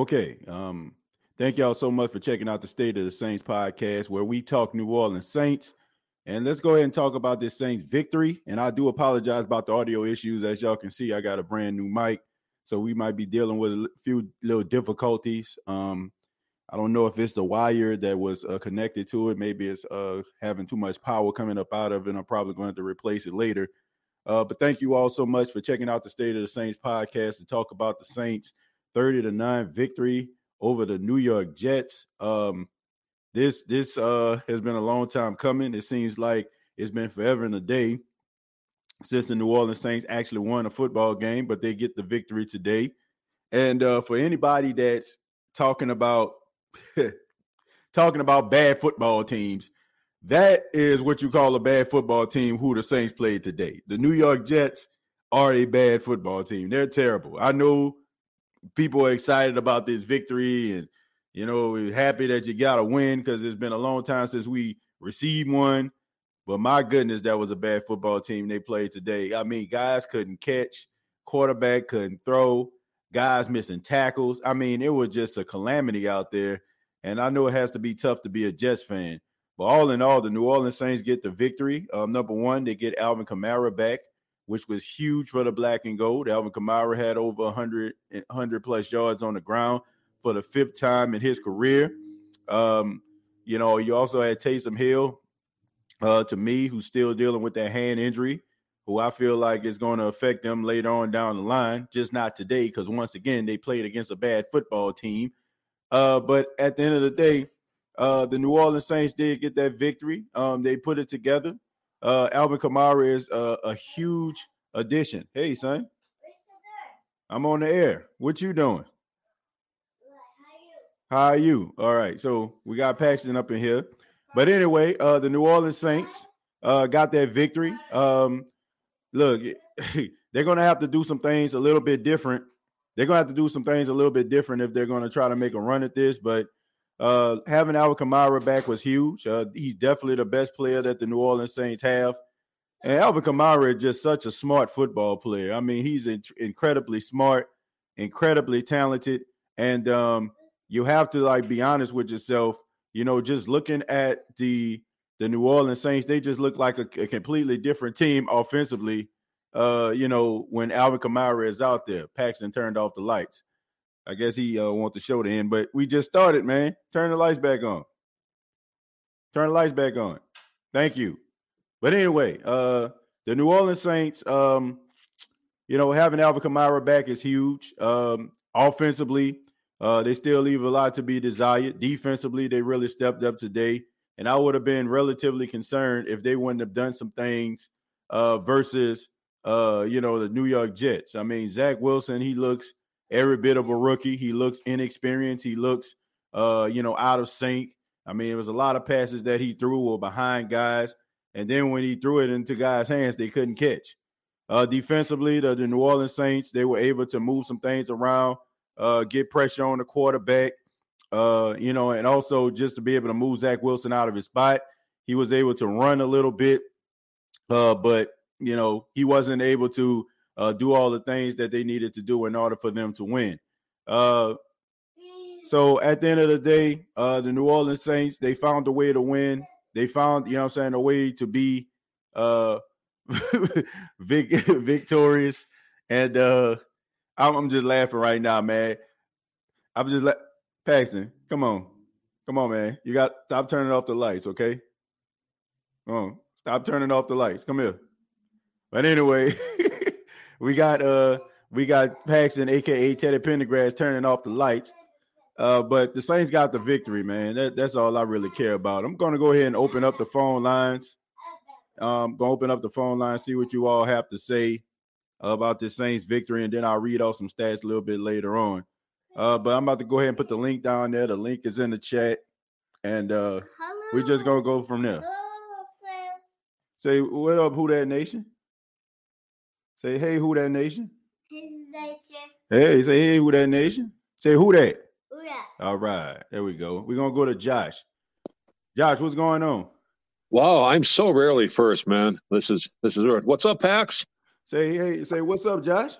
Okay. Um, thank y'all so much for checking out the State of the Saints podcast, where we talk New Orleans Saints. And let's go ahead and talk about this Saints victory. And I do apologize about the audio issues. As y'all can see, I got a brand new mic, so we might be dealing with a few little difficulties. Um, I don't know if it's the wire that was uh, connected to it. Maybe it's uh, having too much power coming up out of it. I'm probably going to replace it later. Uh, but thank you all so much for checking out the State of the Saints podcast to talk about the Saints 30 to 9 victory over the New York Jets. Um, this this uh, has been a long time coming. It seems like it's been forever and a day since the New Orleans Saints actually won a football game, but they get the victory today. And uh, for anybody that's talking about talking about bad football teams, that is what you call a bad football team who the Saints played today. The New York Jets are a bad football team. They're terrible. I know people are excited about this victory and you know, we're happy that you got a win because it's been a long time since we received one. But my goodness, that was a bad football team they played today. I mean, guys couldn't catch, quarterback couldn't throw, guys missing tackles. I mean, it was just a calamity out there. And I know it has to be tough to be a Jets fan. But all in all, the New Orleans Saints get the victory. Um, number one, they get Alvin Kamara back, which was huge for the black and gold. Alvin Kamara had over 100, 100 plus yards on the ground for the fifth time in his career. Um, you know, you also had Taysom Hill, uh, to me, who's still dealing with that hand injury, who I feel like is going to affect them later on down the line, just not today, because once again, they played against a bad football team. Uh, but at the end of the day, uh, the New Orleans Saints did get that victory. Um, they put it together. Uh, Alvin Kamara is a, a huge addition. Hey, son. I'm on the air. What you doing? How are you? All right. So we got Paxton up in here. But anyway, uh, the New Orleans Saints uh, got that victory. Um, look, they're going to have to do some things a little bit different. They're going to have to do some things a little bit different if they're going to try to make a run at this. But uh, having Alvin Kamara back was huge. Uh, he's definitely the best player that the New Orleans Saints have. And Alvin Kamara is just such a smart football player. I mean, he's in- incredibly smart, incredibly talented, and um, you have to like be honest with yourself. You know, just looking at the the New Orleans Saints, they just look like a, a completely different team offensively. Uh, you know, when Alvin Kamara is out there, Paxton turned off the lights. I guess he uh, wants the show to end, but we just started, man. Turn the lights back on. Turn the lights back on. Thank you. But anyway, uh, the New Orleans Saints, um, you know, having Alvin Kamara back is huge. Um, offensively, uh, they still leave a lot to be desired. Defensively, they really stepped up today. And I would have been relatively concerned if they wouldn't have done some things uh, versus, uh, you know, the New York Jets. I mean, Zach Wilson, he looks every bit of a rookie. He looks inexperienced. He looks, uh, you know, out of sync. I mean, it was a lot of passes that he threw were behind guys, and then when he threw it into guys' hands, they couldn't catch. Uh, defensively, the, the New Orleans Saints they were able to move some things around, uh, get pressure on the quarterback, uh, you know, and also just to be able to move Zach Wilson out of his spot. He was able to run a little bit, uh, but you know he wasn't able to uh, do all the things that they needed to do in order for them to win. Uh, so at the end of the day, uh, the New Orleans Saints they found a way to win. They found, you know, I'm saying, a way to be uh, vic- victorious. And uh, I'm, I'm, just laughing right now, man. I'm just la- Paxton. Come on, come on, man. You got stop turning off the lights, okay? Come on, stop turning off the lights. Come here. But anyway. we got uh we got Paxton, aka Teddy Pendergrass, turning off the lights. Uh, but the Saints got the victory, man. That, that's all I really care about. I'm gonna go ahead and open up the phone lines. Um, gonna open up the phone line, see what you all have to say about this Saints victory, and then I'll read off some stats a little bit later on. Uh, but I'm about to go ahead and put the link down there. The link is in the chat, and uh, we're just gonna go from there. Say what up, who that nation? Say, hey, who that nation? Hey, say, hey, who that nation? Say, who that? Who that? All right, there we go. We're gonna go to Josh. Josh, what's going on? Wow, I'm so rarely first, man. This is this is weird. What's up, Pax? Say, hey, say, what's up, Josh?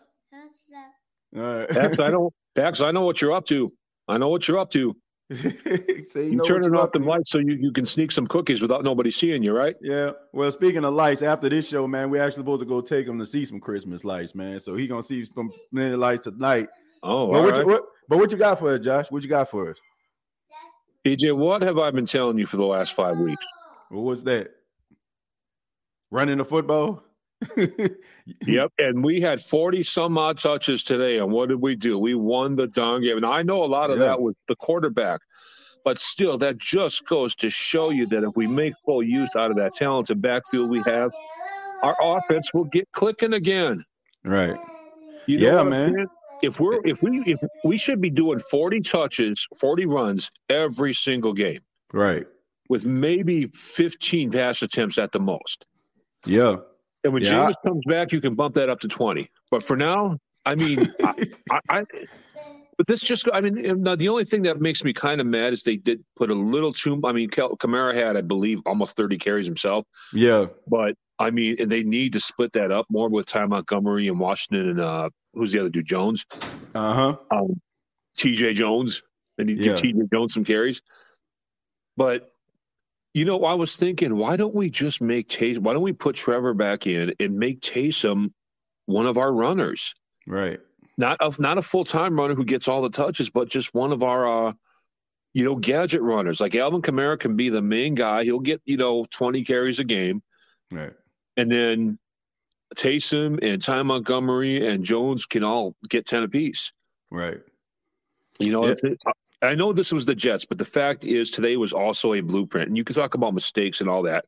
All right, Pax. I know, Pax. I know what you're up to. I know what you're up to. You are turning off the lights so you, you can sneak some cookies without nobody seeing you, right? Yeah. Well, speaking of lights, after this show, man, we actually supposed to go take him to see some Christmas lights, man. So he gonna see some many lights tonight. Oh, but what, right. you, what, but what you got for us, Josh? What you got for us? PJ, what have I been telling you for the last five weeks? What was that? Running the football? Yep. And we had 40 some odd touches today. And what did we do? We won the darn game. And I know a lot of Yeah. that was the quarterback. But still, that just goes to show you that if we make full use out of that talented backfield we have, our offense will get clicking again. Right. You know Yeah, what I'm man. If we're if we if we should be doing 40 touches, 40 runs every single game Right. with maybe 15 pass attempts at the most. Yeah. And when Yeah. Jameis comes back, you can bump that up to 20. But for now, I mean, I, I, I but this just, I mean, now the only thing that makes me kind of mad is they did put a little too, I mean, Kamara had, I believe, almost 30 carries himself. yeah. But I mean, and they need to split that up more with Ty Montgomery and Washington and uh, who's the other dude, Jones, Uh-huh. um, TJ Jones. They need to Yeah. give TJ Jones some carries. But you know, I was thinking, why don't we just make Taysom? Why don't we put Trevor back in and make Taysom one of our runners? Right. Not a not a full time runner who gets all the touches, but just one of our, uh, you know, gadget runners. Like Alvin Kamara can be the main guy. He'll get you know twenty carries a game, Right. and then Taysom and Ty Montgomery and Jones can all get ten apiece. Right. You know, Yeah. I know this was the Jets, but the fact is today was also a blueprint. And you can talk about mistakes and all that.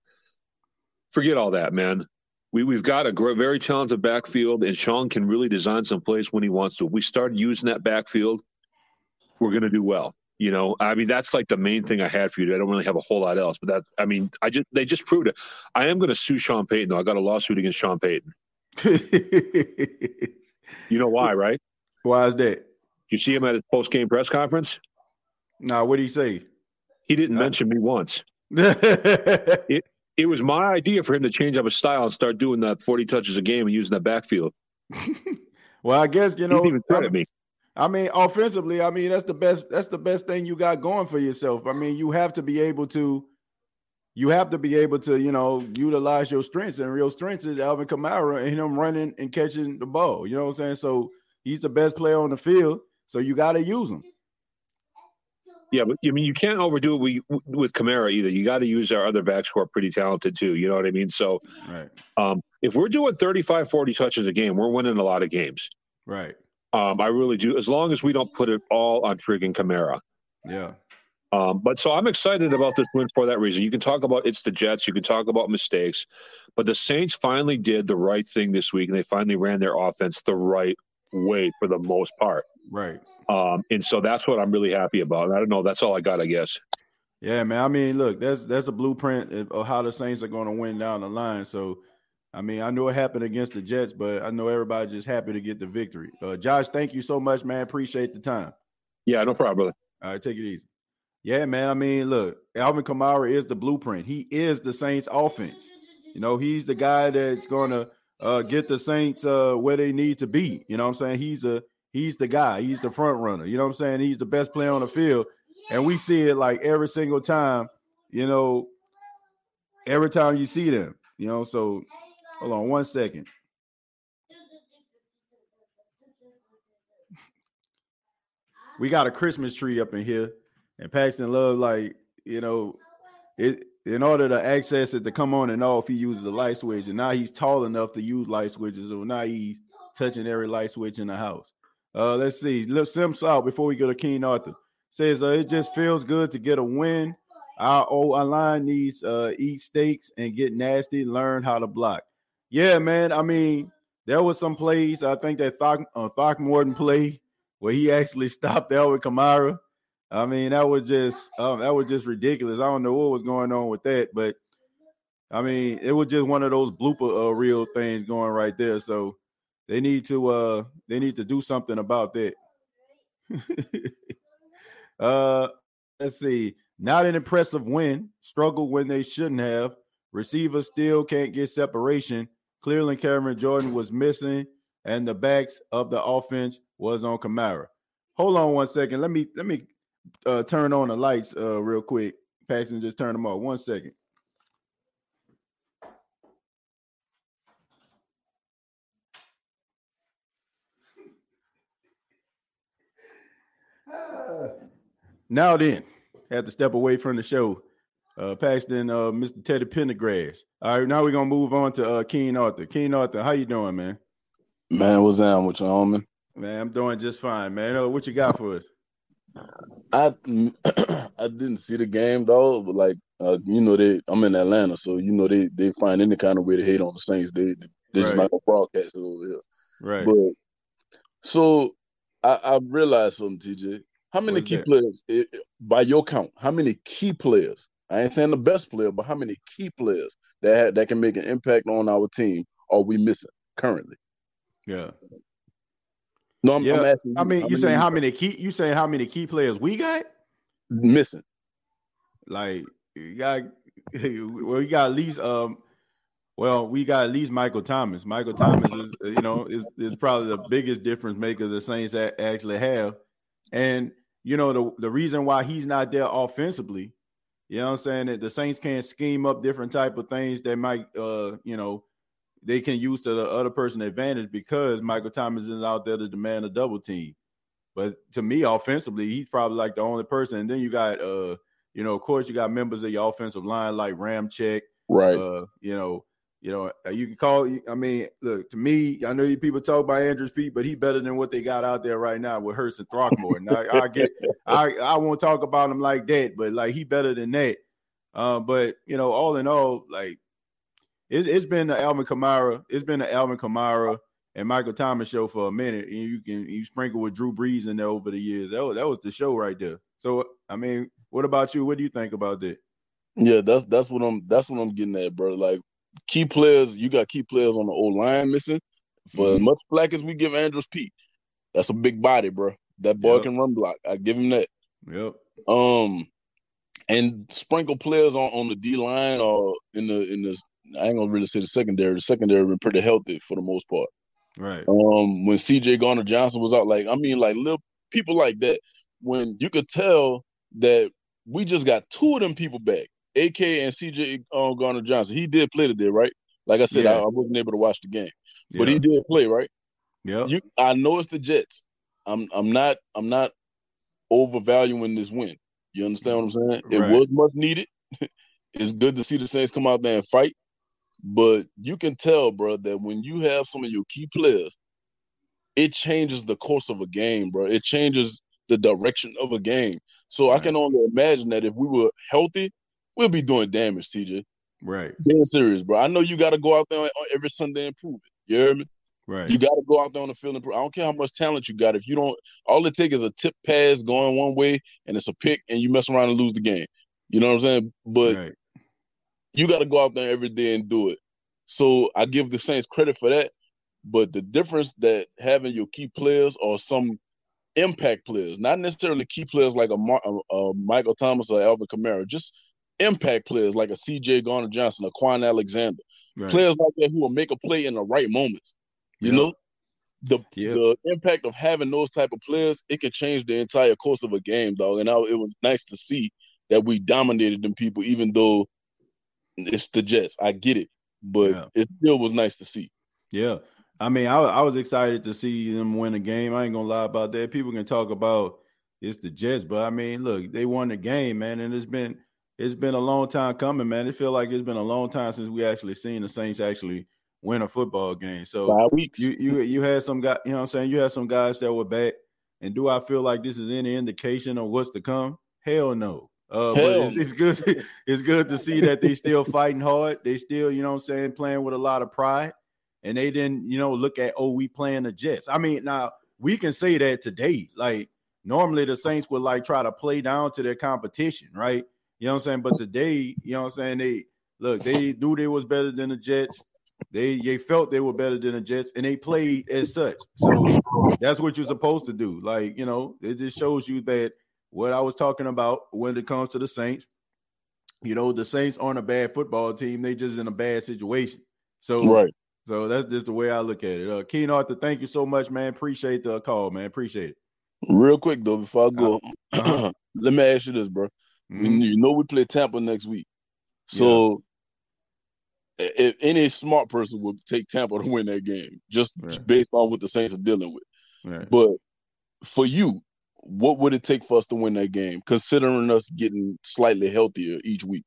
Forget all that, man. We we've got a great, very talented backfield, and Sean can really design some plays when he wants to. If we start using that backfield, we're going to do well. You know, I mean, that's like the main thing I had for you. I don't really have a whole lot else, but that, I mean, I just they just proved it. I am going to sue Sean Payton. Though I got a lawsuit against Sean Payton. You know why, right? Why is that? You see him at his post game press conference. Nah, what do you say? He didn't mention me once. right. It was my idea for him to change up his style and start doing that 40 touches a game and using that backfield. Well, I guess you He know. I mean, me. I mean, offensively, I mean that's the best. That's the best thing you got going for yourself. I mean, you have to be able to. You have to be able to, you know, utilize your strengths, and real strengths is Alvin Kamara and him running and catching the ball. You know what I'm saying? So he's the best player on the field. So you got to use him. Yeah, but I mean, you can't overdo it with, with Kamara either. You got to use our other backs who are pretty talented too. You know what I mean? So Right. um, if we're doing 35, 40 touches a game, we're winning a lot of games. Right. Um, I really do, as long as we don't put it all on friggin' Kamara. Yeah. Um, but so I'm excited about this win for that reason. You can talk about it's the Jets, you can talk about mistakes, but the Saints finally did the right thing this week, and they finally ran their offense the right way for the most part. Right. Um, and so that's what I'm really happy about. And I don't know, that's all I got, I guess. Yeah, man. I mean, look, that's that's a blueprint of- how the Saints are going to win down the line. So, I mean, I know it happened against the Jets, but I know everybody just happy to get the victory. Uh, Josh, thank you so much, man. Appreciate the time. Yeah, no problem, brother. All right, take it easy. Yeah, man. I mean, look, Alvin Kamara is the blueprint. He is the Saints offense. You know, he's the guy that's gonna uh, get the Saints uh, where they need to be. You know what I'm saying? He's a he's the guy, he's the front runner. You know what I'm saying? He's the best player on the field. And we see it like every single time, you know, every time you see them, you know. So hold on one second. We got a Christmas tree up in here, and Paxton Love, like, you know, it in order to access it to come on and off, he uses the light switch. And now he's tall enough to use light switches. So now he's touching every light switch in the house. Uh, let's see. Look, Sims out before we go to King Arthur. Says uh, it just feels good to get a win. Our old line needs uh eat steaks and get nasty, learn how to block. Yeah, man. I mean, there was some plays. I think that Throck, uh, Throckmorton play where he actually stopped Alvin Kamara. I mean, that was just um, that was just ridiculous. I don't know what was going on with that, but I mean, it was just one of those blooper uh, reel things going right there. So they need to uh they need to do something about that. uh let's see. Not an impressive win. Struggled when they shouldn't have. Receivers still can't get separation. Clearly, Cameron Jordan was missing, and the backs of the offense was on Kamara. Hold on one second. Let me let me uh, turn on the lights uh, real quick. Paxton, just turn them off. One second. Now then, had to step away from the show. Uh, Paxton, uh, Mr. Teddy Pendergrass. All right, now we're gonna move on to uh, King Arthur. King Arthur, how you doing, man? Man, what's down with you, homie? Man, I'm doing just fine, man. Uh, what you got for us? I I didn't see the game though, but like uh, you know, they I'm in Atlanta, so you know they they find any kind of way to hate on the Saints. They they're just not gonna broadcast it over here. Right. But so I, I realized something, TJ. How many key that? players, by your count, how many key players? I ain't saying the best player, but how many key players that that can make an impact on our team are we missing currently? yeah. No, I'm, Yeah, I'm asking. I mean, you saying how many key? You saying how many key players we got? missing? Like you got, well, you got at least um, well, we got at least Michael Thomas. Michael Thomas is you know is is probably the biggest difference maker the Saints actually have, and you know the the reason why he's not there offensively, you know what I'm saying that the Saints can't scheme up different type of things that might uh you know they can use to the other person advantage because Michael Thomas is out there to demand a double team. But to me, offensively, he's probably like the only person. And then you got uh, you know, of course, you got members of your offensive line like Ramczyk, Right. uh, you know, you know, uh, you can call. I mean, look to me, I know you people talk about Andrus Peat, but he better than what they got out there right now with Hurst and Throckmorton. I, I get, I I won't talk about him like that, but like he better than that. Uh, but you know, all in all, like it, it's been the Alvin Kamara, it's been the Alvin Kamara and Michael Thomas show for a minute, and you can you sprinkle with Drew Brees in there over the years. That was, that was the show right there. So I mean, what about you? What do you think about that? Yeah, that's that's what I'm that's what I'm getting at, bro. Like key players, you got key players on the old line missing. For as Mhm. much flack as we give Andrus Peat, that's a big body, bro. That boy Yep. can run block. I give him that. Yep. Um, and sprinkle players on, on the D line or in the in the I ain't gonna really say the secondary. The secondary been pretty healthy for the most part. Right. Um, when CJ Gardner Johnson was out, like I mean, like little people like that, when you could tell that we just got two of them people back, AK and CJ uh, Gardner Johnson. He did play today, right? Like I said, I, Yeah. I wasn't able to watch the game, but Yeah. he did play, right? Yeah. You, I know it's the Jets. I'm, I'm not, I'm not overvaluing this win. You understand what I'm saying? It was much needed. it's good to see the Saints come out there and fight, but you can tell, bro, that when you have some of your key players, it changes the course of a game, bro. It changes the direction of a game. So I can only imagine that if we were healthy, we'll be doing damage, TJ. right. Dead serious, bro. I know you got to go out there every Sunday and prove it. You hear me? Right. You got to go out there on the field and prove. I don't care how much talent you got. If you don't, all it takes is a tip pass going one way and it's a pick, and you mess around and lose the game. You know what I'm saying? But right. you got to go out there every day and do it. So I give the Saints credit for that. But the difference that having your key players or some impact players, not necessarily key players like a, a, a Michael Thomas or Alvin Kamara, just impact players like a CJ Gardner Johnson, a Kwon Alexander, Right. players like that who will make a play in the right moments. You Yep. know, the Yep. the impact of having those type of players, it can change the entire course of a game, dog. And I, it was nice to see that we dominated them people, even though it's the Jets. I get it, but Yeah. it still was nice to see. Yeah. I mean, I, I was excited to see them win a game. I ain't gonna lie about that. People can talk about it's the Jets, but I mean, look, they won the game, man, and it's been it's been a long time coming, man. It feel like it's been a long time since we actually seen the Saints actually win a football game. So Five weeks. you you you had some guy, you know what I'm saying? You had some guys that were back. And do I feel like this is any indication of what's to come? Hell no. Uh, but it's, it's good. it's good to see that they still fighting hard. They still, you know what I'm saying, playing with a lot of pride. And they didn't, you know, look at, oh, we playing the Jets. I mean, now we can say that today. Like normally the Saints would like try to play down to their competition, right? You know what I'm saying? But today, you know what I'm saying? They look, they knew they was better than the Jets. They they felt they were better than the Jets, and they played as such. So that's what you're supposed to do. Like you know, it just shows you that what I was talking about when it comes to the Saints. You know, the Saints aren't a bad football team; they just in a bad situation. So Right. so that's just the way I look at it. Uh, King Arthur, thank you so much, man. Appreciate the call, man. Appreciate it. Real quick though, before I go, uh-huh. let me ask you this, bro. Mm-hmm. you know we play Tampa next week, so yeah. if any smart person would take Tampa to win that game, just right. based on what the Saints are dealing with. Right. But for you, what would it take for us to win that game, considering us getting slightly healthier each week?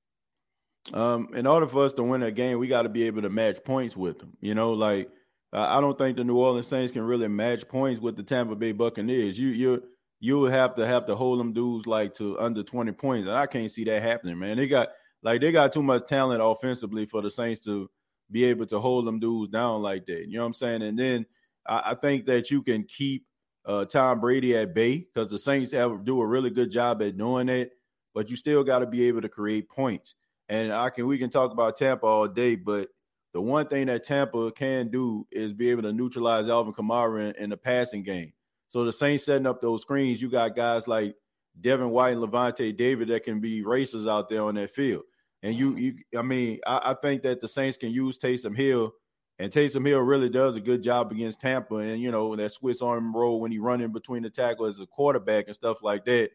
Um, in order for us to win a game, we got to be able to match points with them. You know, like I don't think the New Orleans Saints can really match points with the Tampa Bay Buccaneers. You you you would have to have to hold them dudes like to under 20 points. And I can't see that happening, man. They got like they got too much talent offensively for the Saints to be able to hold them dudes down like that. You know what I'm saying? And then I, I think that you can keep uh, Tom Brady at bay because the Saints have do a really good job at doing it, but you still got to be able to create points. And I can we can talk about Tampa all day, but the one thing that Tampa can do is be able to neutralize Alvin Kamara in, in the passing game. So the Saints setting up those screens, you got guys like Devin White and Lavonte David that can be racers out there on that field. And you, you, I mean, I, I think that the Saints can use Taysom Hill, and Taysom Hill really does a good job against Tampa. And you know that Swiss arm roll when he running between the tackle as a quarterback and stuff like that.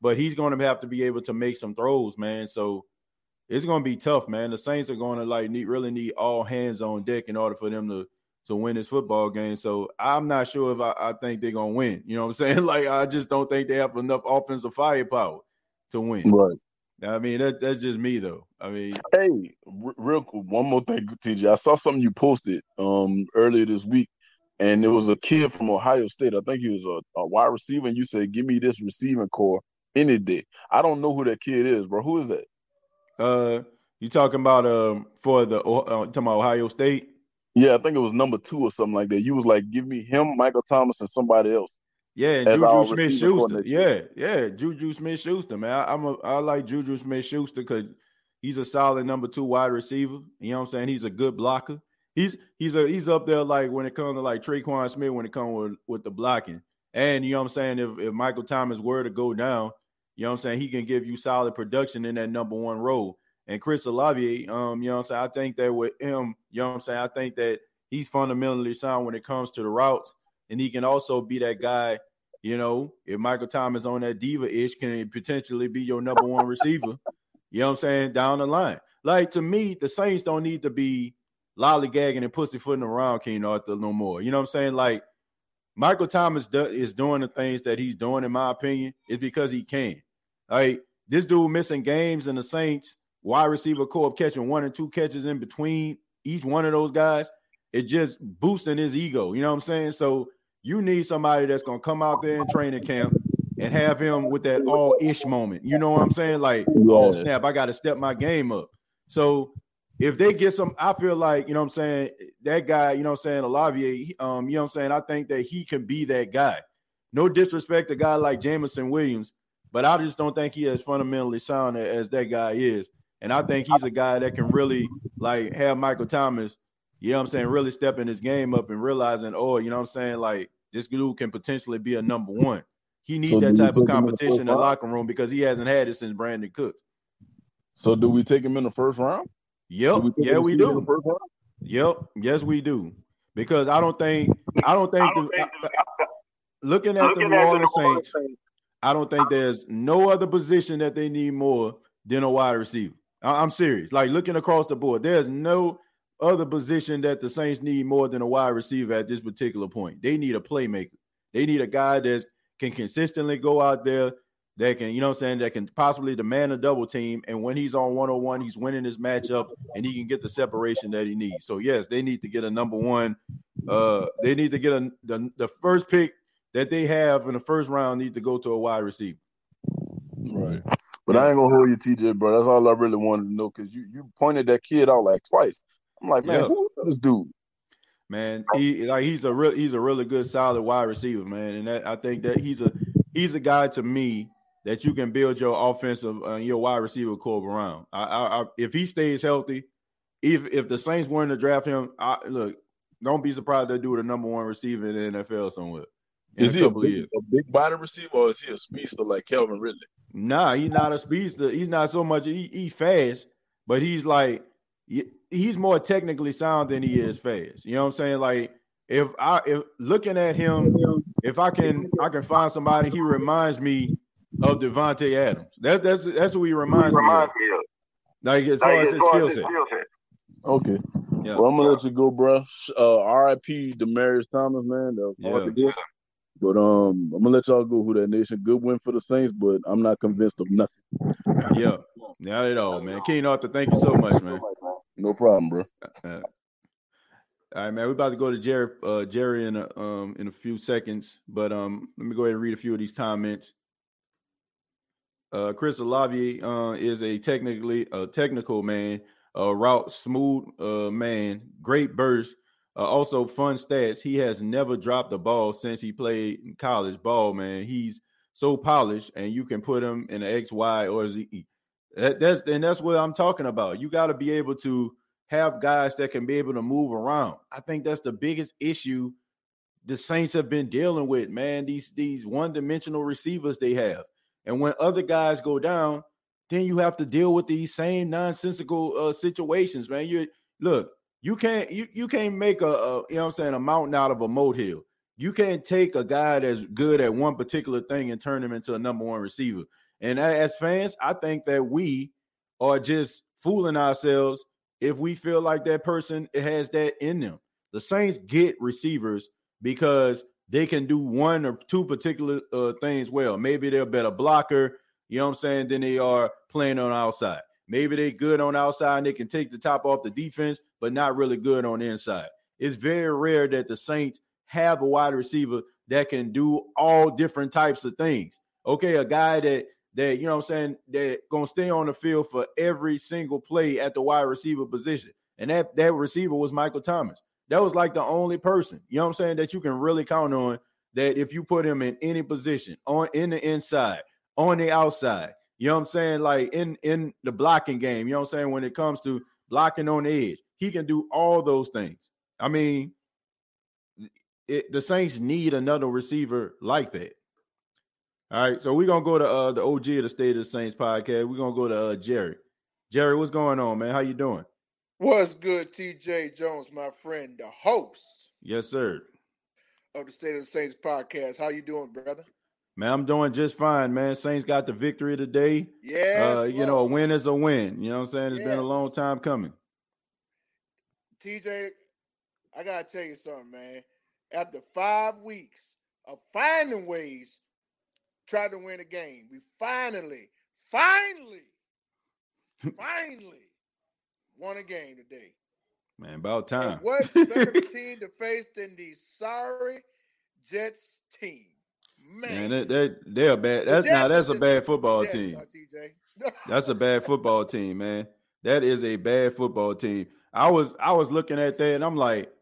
But he's going to have to be able to make some throws, man. So it's going to be tough, man. The Saints are going to like need really need all hands on deck in order for them to to win this football game. So I'm not sure if I, I think they're going to win. You know what I'm saying? Like I just don't think they have enough offensive firepower to win. Right. I mean that that's just me though. I mean, hey, r- real quick, one more thing, TJ. I saw something you posted um earlier this week, and it was a kid from Ohio State. I think he was a, a wide receiver, and you said, "Give me this receiving core any day." I don't know who that kid is, bro. Who is that? Uh, you talking about um for the uh, talking about Ohio State? Yeah, I think it was number two or something like that. You was like, give me him, Michael Thomas, and somebody else. Yeah, Juju Smith Schuster. Yeah, yeah, Juju Smith Schuster, man. I, am a I like Juju Smith Schuster because he's a solid number two wide receiver. You know what I'm saying? He's a good blocker. He's he's a he's up there like when it comes to like Tre'Quan Smith when it comes with, with the blocking. And you know what I'm saying? If if Michael Thomas were to go down, you know what I'm saying? He can give you solid production in that number one role. And Chris Olave, um, you know I'm saying? I think that with him, you know I'm saying? I think that he's fundamentally sound when it comes to the routes. And he can also be that guy, you know, if Michael Thomas on that diva ish, can potentially be your number one receiver. You know what I'm saying? Down the line. Like to me, the Saints don't need to be lollygagging and pussyfooting around King Arthur no more. You know what I'm saying? Like Michael Thomas do, is doing the things that he's doing, in my opinion, is because he can. Like this dude missing games in the Saints, wide receiver core catching one and two catches in between each one of those guys, it just boosting his ego. You know what I'm saying? So you need somebody that's gonna come out there in training camp and have him with that all ish moment. You know what I'm saying? Like, oh snap, I got to step my game up. So if they get some, I feel like, you know what I'm saying, that guy, you know what I'm saying, Olave, um, you know what I'm saying, I think that he can be that guy. No disrespect to a guy like Jameson Williams, but I just don't think he is fundamentally sound as that guy is. And I think he's a guy that can really like have Michael Thomas, you know what I'm saying, really stepping his game up and realizing, oh, you know what I'm saying, like this dude can potentially be a number one. He needs so that type of competition in the locker room because he hasn't had it since Brandin Cooks. So do we take him in the first round? Yep. We yeah, we do. Yep. Yes, we do. Because I don't think I don't think, I don't the, think I, looking at looking the New Orleans Saints, I don't think there's no other position that they need more than a wide receiver. I'm serious. Like looking across the board, there's no other position that the Saints need more than a wide receiver at this particular point. They need a playmaker. They need a guy that can consistently go out there, that can, you know I'm saying, that can possibly demand a double team. And when he's on 101, he's winning his matchup and he can get the separation that he needs. So, yes, they need to get a number one. Uh, they need to get a the, the first pick that they have in the first round need to go to a wide receiver. But I ain't gonna hold you, TJ, bro. That's all I really wanted to know because you you pointed that kid out like twice. I'm like, man, who is this dude? Man, he like he's a real he's a really good solid wide receiver, man. And that, I think that he's a he's a guy to me that you can build your offensive uh, your wide receiver core around. I, I, I, if he stays healthy, if if the Saints weren't to draft him, I, look, don't be surprised they do the number one receiver in the NFL somewhere. Is he a big, a big, body receiver or is he a speedster like Calvin Ridley? Nah, he's not a speedster. He's not so much. He, he fast, but he's like he's more technically sound than he is fast. You know what I'm saying? Like if I if looking at him, if I can I can find somebody, he reminds me of Davante Adams. That's that's that's who he reminds, reminds me of. Like as far as his skill set. Okay. Yeah. Well, I'm gonna let you go, bro. Uh, R.I.P. Demaryius Thomas, man. That was hard yeah. to get. But um, I'm gonna let y'all go. Who that nation? Good win for the Saints, but I'm not convinced of nothing. Yeah, not at all, man. King Arthur, thank you so much, man. No problem, bro. Uh, all right, man. We're about to go to Jerry, uh, Jerry in a um in a few seconds, but um, let me go ahead and read a few of these comments. Uh, Chris Olave uh, is a technically a technical man, a route smooth uh, man, great burst. Uh, also, fun stats. He has never dropped the ball since he played college ball. Man, he's so polished, and you can put him in an X, Y, or Z. That, that's and that's what I'm talking about. You got to be able to have guys that can be able to move around. I think that's the biggest issue the Saints have been dealing with, man. These these one-dimensional receivers they have. And when other guys go down, then you have to deal with these same nonsensical uh, situations, man. You look, you can't you you can't make a, a you know I'm saying a mountain out of a molehill. You can't take a guy that's good at one particular thing and turn him into a number one receiver. And as fans, I think that we are just fooling ourselves if we feel like that person has that in them. The Saints get receivers because they can do one or two particular uh, things well. Maybe they're a better blocker, you know what I'm saying, than they are playing on outside. Maybe they're good on outside and they can take the top off the defense, but not really good on the inside. It's very rare that the Saints have a wide receiver that can do all different types of things. Okay, a guy that that you know what I'm saying that gonna stay on the field for every single play at the wide receiver position. And that that receiver was Michael Thomas. That was like the only person, you know what I'm saying, that you can really count on that if you put him in any position, on in the inside, on the outside, you know what I'm saying, like in in the blocking game, you know what I'm saying, when it comes to blocking on the edge, he can do all those things. I mean, it, the Saints need another receiver like that. All right, so we're gonna go to uh, the OG of the State of the Saints podcast. We're gonna go to uh, Jerry. Jerry, what's going on, man? How you doing? What's good, TJ Jones, my friend, the host? Yes, sir. Of the State of the Saints podcast. How you doing, brother? Man, I'm doing just fine, man. Saints got the victory today. Yeah. Uh, you know, a win is a win. You know what I'm saying? It's yes. been a long time coming. TJ, I gotta tell you something, man. After five weeks of finding ways try to win a game, we finally, finally, finally won a game today. Man, about time. And what better team to face than the sorry Jets team? Man, Man they, they, are bad. That's now that's a bad football team. That's a bad football team, man. That is a bad football team. I was I was looking at that and I'm like,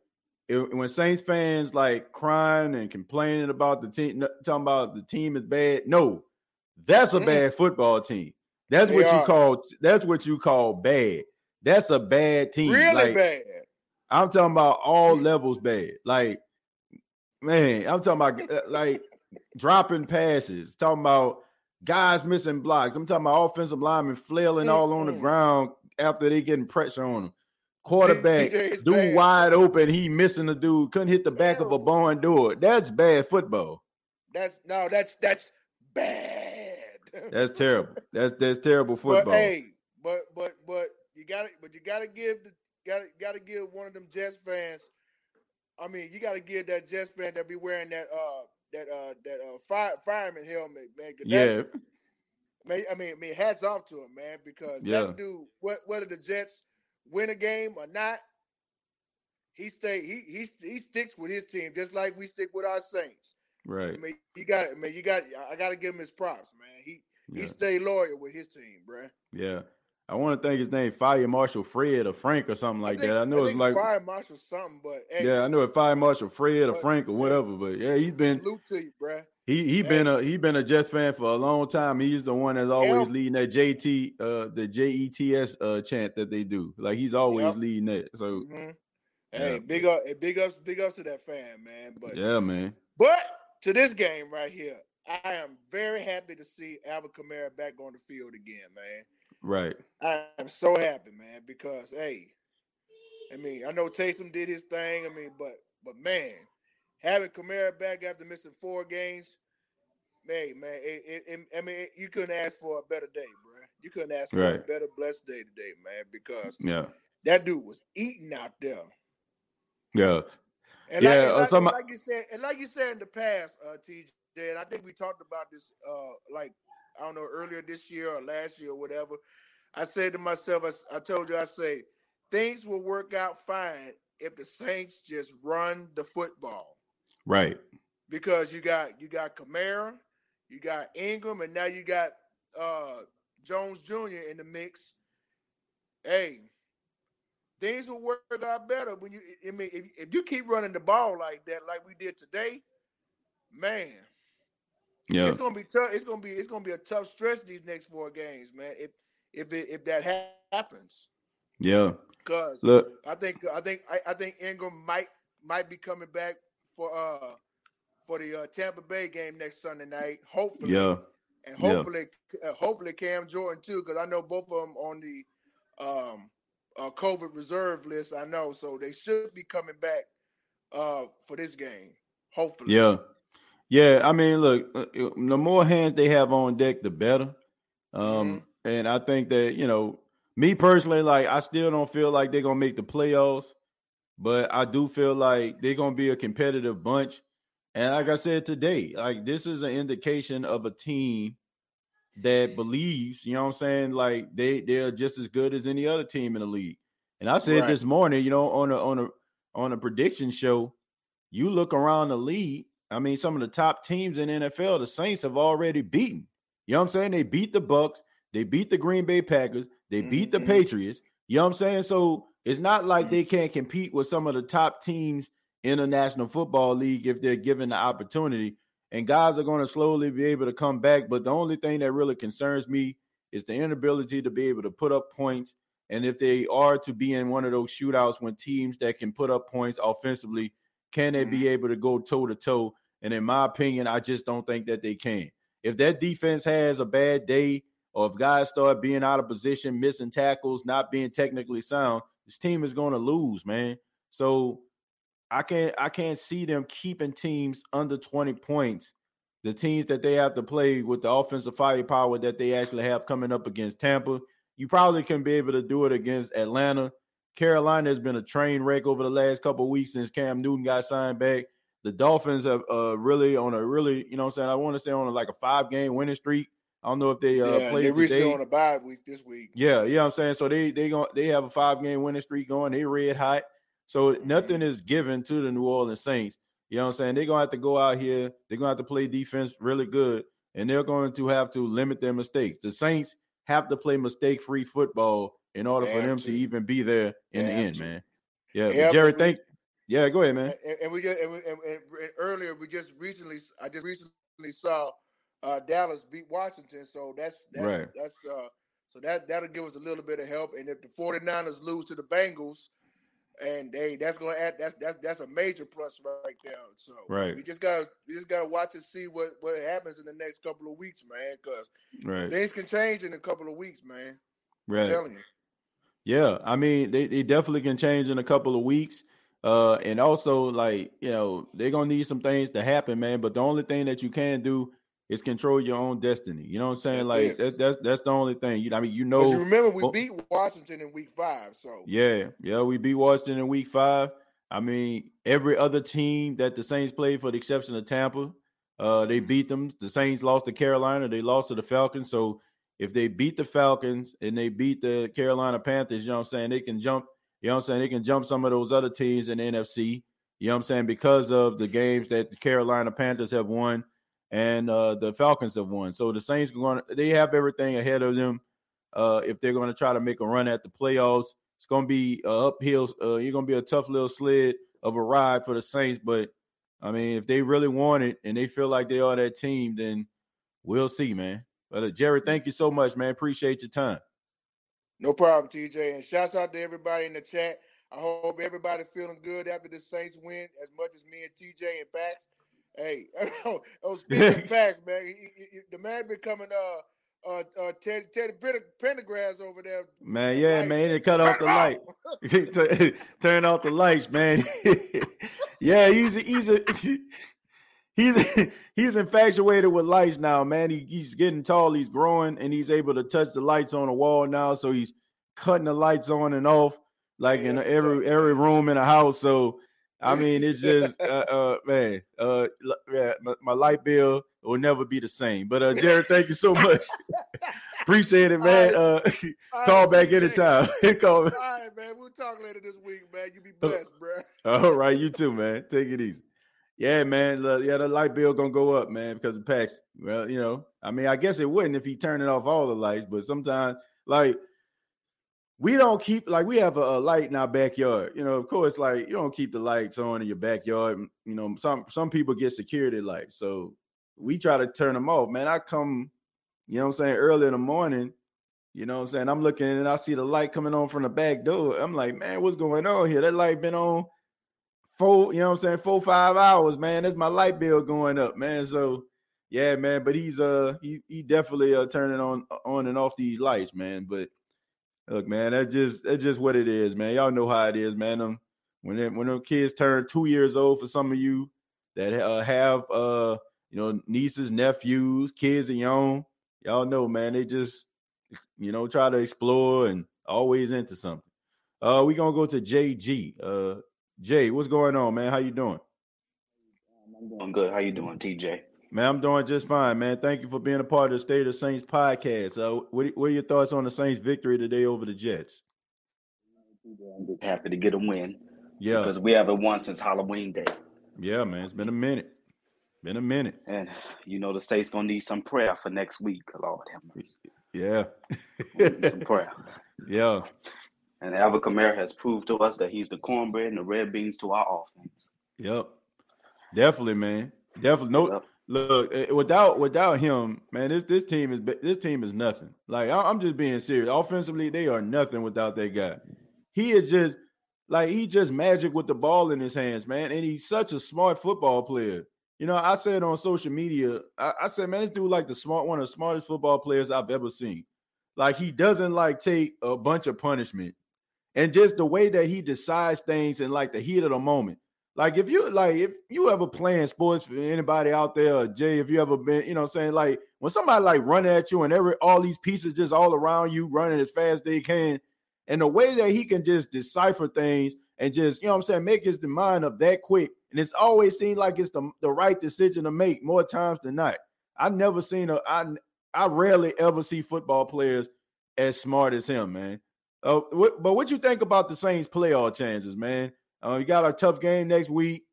if, when Saints fans like crying and complaining about the team, talking about the team is bad. No, that's a mm. bad football team. That's they what are. you call. That's what you call bad. That's a bad team. Really like, bad. I'm talking about all levels bad. Like, man, I'm talking about uh, like dropping passes. Talking about guys missing blocks. I'm talking about offensive linemen flailing mm-hmm. all on the ground after they getting pressure on them. Quarterback, dude bad. wide open, he missing the dude, couldn't hit the back of a barn door. That's bad football. That's no, that's that's bad. That's terrible. That's that's terrible football. But hey, but but but you got to, but you got to give the got to got to give one of them Jets fans. I mean, you got to give that Jets fan that be wearing that uh that uh that uh fire, fireman helmet, man. Yeah. Man, I mean, I mean, hats off to him, man, because yeah. that dude, what, whether the Jets win a game or not, he stay he he he sticks with his team just like we stick with our Saints. Right. I mean, you got it, man. You got. I got to give him his props, man. He yeah. he stay loyal with his team, bro. Yeah. I want to think his name Fire Marshal Fred or Frank or something like think, that. I know I it's like Fire Marshal something, but hey, yeah, I know it Fire Marshal Fred or Frank or whatever. But yeah, he's been salute to you, bro. He he hey. been a he been a Jets fan for a long time. He's the one that's always yep. leading that JT uh the J E T S uh chant that they do. Like he's always yep. leading that. So mm-hmm. hey, yeah. big up, big ups, big ups to that fan, man. But yeah, man. But to this game right here, I am very happy to see Alvin Kamara back on the field again, man. Right. I'm so happy, man, because hey, I mean, I know Taysom did his thing. I mean, but But man, having Kamara back after missing four games, man, man, it, it, it, I mean, it, you couldn't ask for a better day, bro. You couldn't ask for Right. a better blessed day today, man, because Yeah. that dude was eating out there. Yeah. And Yeah, like, uh, like, like you said, and like you said in the past, uh, TJ, and I think we talked about this, uh, like I don't know, earlier this year or last year or whatever. I said to myself, I told you, I say things will work out fine if the Saints just run the football Right. because you got you got Kamara, you got Ingram, and now you got uh Jones Jr. in the mix. Hey, things will work out better when you. I mean, if, if you keep running the ball like that, like we did today, man, Yeah. it's gonna be tough. It's gonna be it's gonna be a tough stretch these next four games, man. If if it, if that ha- happens, Yeah. because Look. I think I think I, I think Ingram might might be coming back for uh for the uh, Tampa Bay game next Sunday night. Hopefully, Yeah. and yeah. hopefully, uh, hopefully Cam Jordan too, because I know both of them on the um uh, COVID reserve list. I know, so they should be coming back uh for this game. Hopefully, Yeah. Yeah. I mean, look, uh, uh, the more hands they have on deck, the better. Um, and I think that, you know, me personally, like I still don't feel like they're gonna make the playoffs, but I do feel like they're gonna be a competitive bunch. And like I said today, like this is an indication of a team that believes, you know what I'm saying, like they they're just as good as any other team in the league. And I said Right. this morning, you know, on a on a on a prediction show, you look around the league. I mean, some of the top teams in NFL, the Saints have already beaten. You know what I'm saying? They beat the Bucs, they beat the Green Bay Packers, they beat the Mhm. Patriots. You know what I'm saying? So it's not like Mhm. they can't compete with some of the top teams in the National Football League if they're given the opportunity. And guys are going to slowly be able to come back. But the only thing that really concerns me is the inability to be able to put up points. And if they are to be in one of those shootouts when teams that can put up points offensively, can they mm-hmm. be able to go toe to toe? And in my opinion, I just don't think that they can. If that defense has a bad day, or if guys start being out of position, missing tackles, not being technically sound, this team is going to lose, man. So I can't I can't see them keeping teams under 20 points. The teams that they have to play with the offensive firepower that they actually have coming up against Tampa, you probably can be able to do it against Atlanta. Carolina has been a train wreck over the last couple of weeks since Cam Newton got signed back. The Dolphins have uh, really on a really, you know what I'm saying? I want to say on a, like a five game winning streak. I don't know if they uh yeah, played they recently on a bye week this week. Yeah, yeah, I'm saying so they they going they have a five game winning streak going. They red hot. So Mhm. nothing is given to the New Orleans Saints. You know what I'm saying? They're gonna have to go out here. They're gonna have to play defense really good, and they're going to have to limit their mistakes. The Saints have to play mistake free football in order for them to. to. even be there in They the end, to. man. Yeah, Yeah, Jared, thank. Yeah, go ahead, man. And, and we just and, we, and, and earlier we just recently I just recently saw uh, Dallas beat Washington, so that's that's Right. that's uh so that that'll give us a little bit of help. And if the 49ers lose to the Bengals, and they that's gonna add that's that's that's a major plus right there. So Right. we just gotta we just gotta watch and see what what happens in the next couple of weeks, man, because Right, things can change in a couple of weeks, man. I'm right. telling you. Yeah, I mean they, they definitely can change in a couple of weeks. Uh, and also like you know they're gonna need some things to happen, man. But the only thing that you can do is control your own destiny. You know what I'm saying? That's like that, that's that's the only thing. You I mean you Because you know remember we beat Washington in week five, so yeah yeah we beat Washington in week five. I mean every other team that the Saints played, for the exception of Tampa, uh, they Mhm. beat them. The Saints lost to Carolina. They lost to the Falcons. So if they beat the Falcons and they beat the Carolina Panthers, you know what I'm saying, they can jump, you know what I'm saying, they can jump some of those other teams in the NFC, you know what I'm saying, because of the games that the Carolina Panthers have won and uh, the Falcons have won. So the Saints are going to, they have everything ahead of them. Uh, if they're going to try to make a run at the playoffs, it's going to be uh, uphill. Uh, you're going to be a tough little sled of a ride for the Saints. But I mean, if they really want it and they feel like they are that team, then we'll see, man. But uh, Jared, thank you so much, man. Appreciate your time. No problem, TJ. And shouts out to everybody in the chat. I hope everybody feeling good after the Saints win as much as me and TJ and Pax. Hey, oh, speaking of Pax, man, he, he, he- the man becoming uh uh uh Teddy Teddy Pendergrass over there. Man, yeah, man. They cut off the light. Turn- Turn off the lights, man. yeah, he's a, he's a he's he's infatuated with lights now, man. He, he's getting tall, he's growing, and he's able to touch the lights on the wall now. So he's cutting the lights on and off, like in every every room in a house. So I mean, it's just uh, uh man, uh yeah, my, my, light bill will never be the same. But uh Jared, thank you so much. Appreciate it, man. Uh call back anytime. call All right, man. We'll talk later this week, man. You be blessed, bro. All right, you too, man. Take it easy. Yeah, man. Yeah, the light bill gonna go up, man, because of PAX. Well, you know, I mean, I guess it wouldn't if he turned it off all the lights, but sometimes, like, we don't keep like we have a, a, light in our backyard. You know, of course, like you don't keep the lights on in your backyard. You know, some some people get security lights, so we try to turn them off. Man, I come, you know, I'm saying early in the morning. You know, I'm saying I'm looking and I see the light coming on from the back door. I'm like, man, what's going on here? That light been on four, you know what I'm saying, four, five hours, man. That's my light bill going up, man. So yeah, man. But he's uh he he definitely uh turning on on and off these lights, man. But look, man, that's just that's just what it is, man. Y'all know how it is, man. Um, when it, when them kids turn two years old for some of you that uh, have uh you know nieces, nephews, kids of your own, y'all know, man, they just you know try to explore and always into something. Uh, we gonna go to JG. Uh, Jay, what's going on, man? How you doing? I'm doing good. How you doing, TJ? Man, I'm doing just fine, man. Thank you for being a part of the State of Saints podcast. Uh, what, what are your thoughts on the Saints' victory today over the Jets? I'm just happy to get a win. Yeah, because we haven't won since Halloween Day. Yeah, man, it's been a minute. Been a minute. And you know the Saints gonna need some prayer for next week. Lord have mercy. Yeah, some prayer. Yeah, and Alvin Kamara has proved to us that he's the cornbread and the red beans to our offense. Yep. Definitely, man. Definitely. No yep. look eh, without without him, man, this this team is this team is nothing. Like I'm just being serious. Offensively, they are nothing without that guy. He is just like he just magic with the ball in his hands, man. And he's such a smart football player. You know, I said on social media, I, I said, man, this dude like the smart one of the smartest football players I've ever seen. Like he doesn't like take a bunch of punishment and just the way that he decides things in like the heat of the moment. Like if you like if you ever playing sports for anybody out there, Jay, if you ever been, you know, saying like when somebody like running at you and every all these pieces just all around you running as fast as they can, and the way that he can just decipher things and just you know what I'm saying make his mind up that quick, and it's always seemed like it's the, the right decision to make more times than not. I never seen a I I rarely ever see football players as smart as him, man. Uh, what, but what you think about the Saints playoff chances, man? Uh, you got a tough game next week.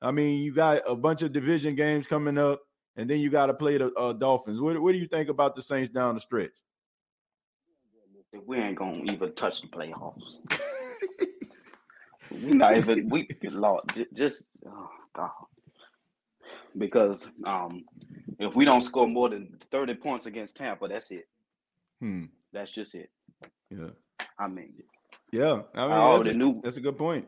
I mean, you got a bunch of division games coming up, and then you got to play the uh, Dolphins. What, what do you think about the Saints down the stretch? We ain't gonna even touch the playoffs. we not even we Lord just oh God. Because um if we don't score more than 30 points against Tampa, that's it. Hmm. That's just it. Yeah. I mean, yeah, I mean, I that's a, knew that's a good point.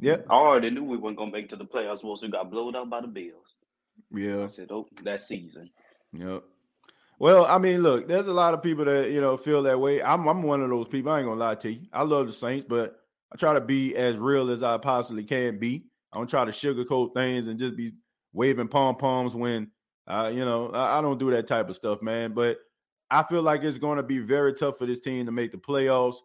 Yeah, I already knew we weren't gonna make it to the playoffs once we got blown out by the Bills. Yeah, I said, "Oh, that season." Yep. Well, I mean, look, there's a lot of people that you know feel that way. I'm I'm one of those people. I ain't gonna lie to you. I love the Saints, but I try to be as real as I possibly can be. I don't try to sugarcoat things and just be waving pom poms when, uh, you know, I, I don't do that type of stuff, man. But I feel like it's going to be very tough for this team to make the playoffs.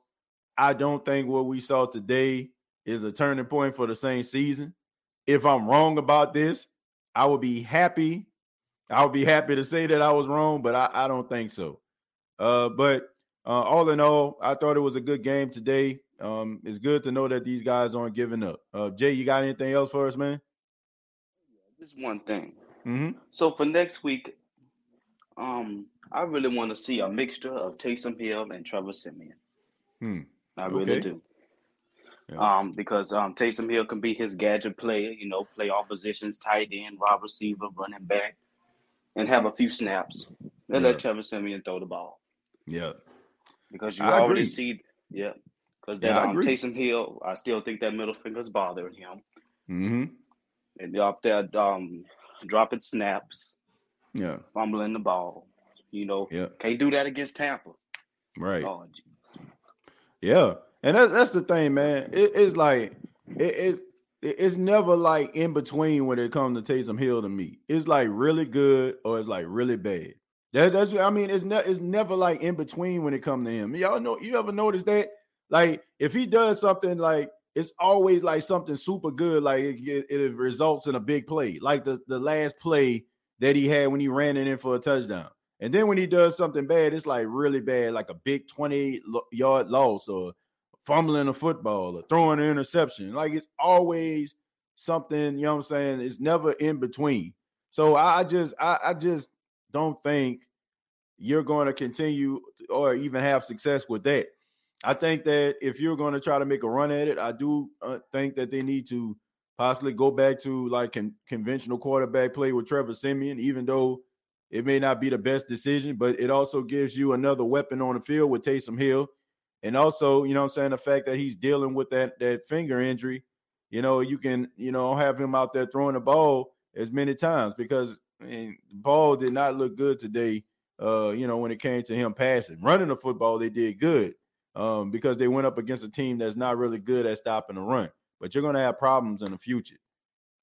I don't think what we saw today is a turning point for the same season. If I'm wrong about this, I would be happy. I would be happy to say that I was wrong, but I, I don't think so. Uh, but uh, all in all, I thought it was a good game today. Um, it's good to know that these guys aren't giving up. Uh, Jay, you got anything else for us, man? Just one thing. Mm-hmm. So for next week, um, I really want to see a mixture of Taysom Hill and Trevor Siemian. Hmm. I really Okay. do. Yeah. Um, because um, Taysom Hill can be his gadget player, you know, play all positions, tight end, wide receiver, running back, and have a few snaps. And Yeah. let Trevor Siemian throw the ball Yeah. because you I already agree. see, yeah. Because Yeah, that I um. Taysom Hill, I still think that middle finger's bothering him, Mm-hmm. and up there um, dropping snaps, Yeah. fumbling the ball. You know, Yeah. can't do that against Tampa. Right. Oh. Yeah, and that's that's the thing, man. It, it's like it, it it's never like in between when it comes to Taysom Hill to me. It's like really good or it's like really bad. That, that's I mean, it's not it's never like in between when it comes to him. Y'all know you ever notice that? Like if he does something like it's always like something super good, like it, it, results in a big play, like the, the last play that he had when he ran it in for a touchdown. And then when he does something bad, it's like really bad, like a big 20 yard loss or fumbling a football or throwing an interception. Like it's always something, you know what I'm saying? It's never in between. So I just I, I just don't think you're going to continue or even have success with that. I think that if you're going to try to make a run at it, I do uh, think that they need to possibly go back to like con- conventional quarterback play with Trevor Siemian, even though it may not be the best decision, but it also gives you another weapon on the field with Taysom Hill. And also, you know I'm saying, the fact that he's dealing with that that finger injury, you know, you can, you know, have him out there throwing the ball as many times because I mean, ball did not look good today. Uh, you know, when it came to him passing, running the football, they did good um, because they went up against a team that's not really good at stopping the run. But you're going to have problems in the future.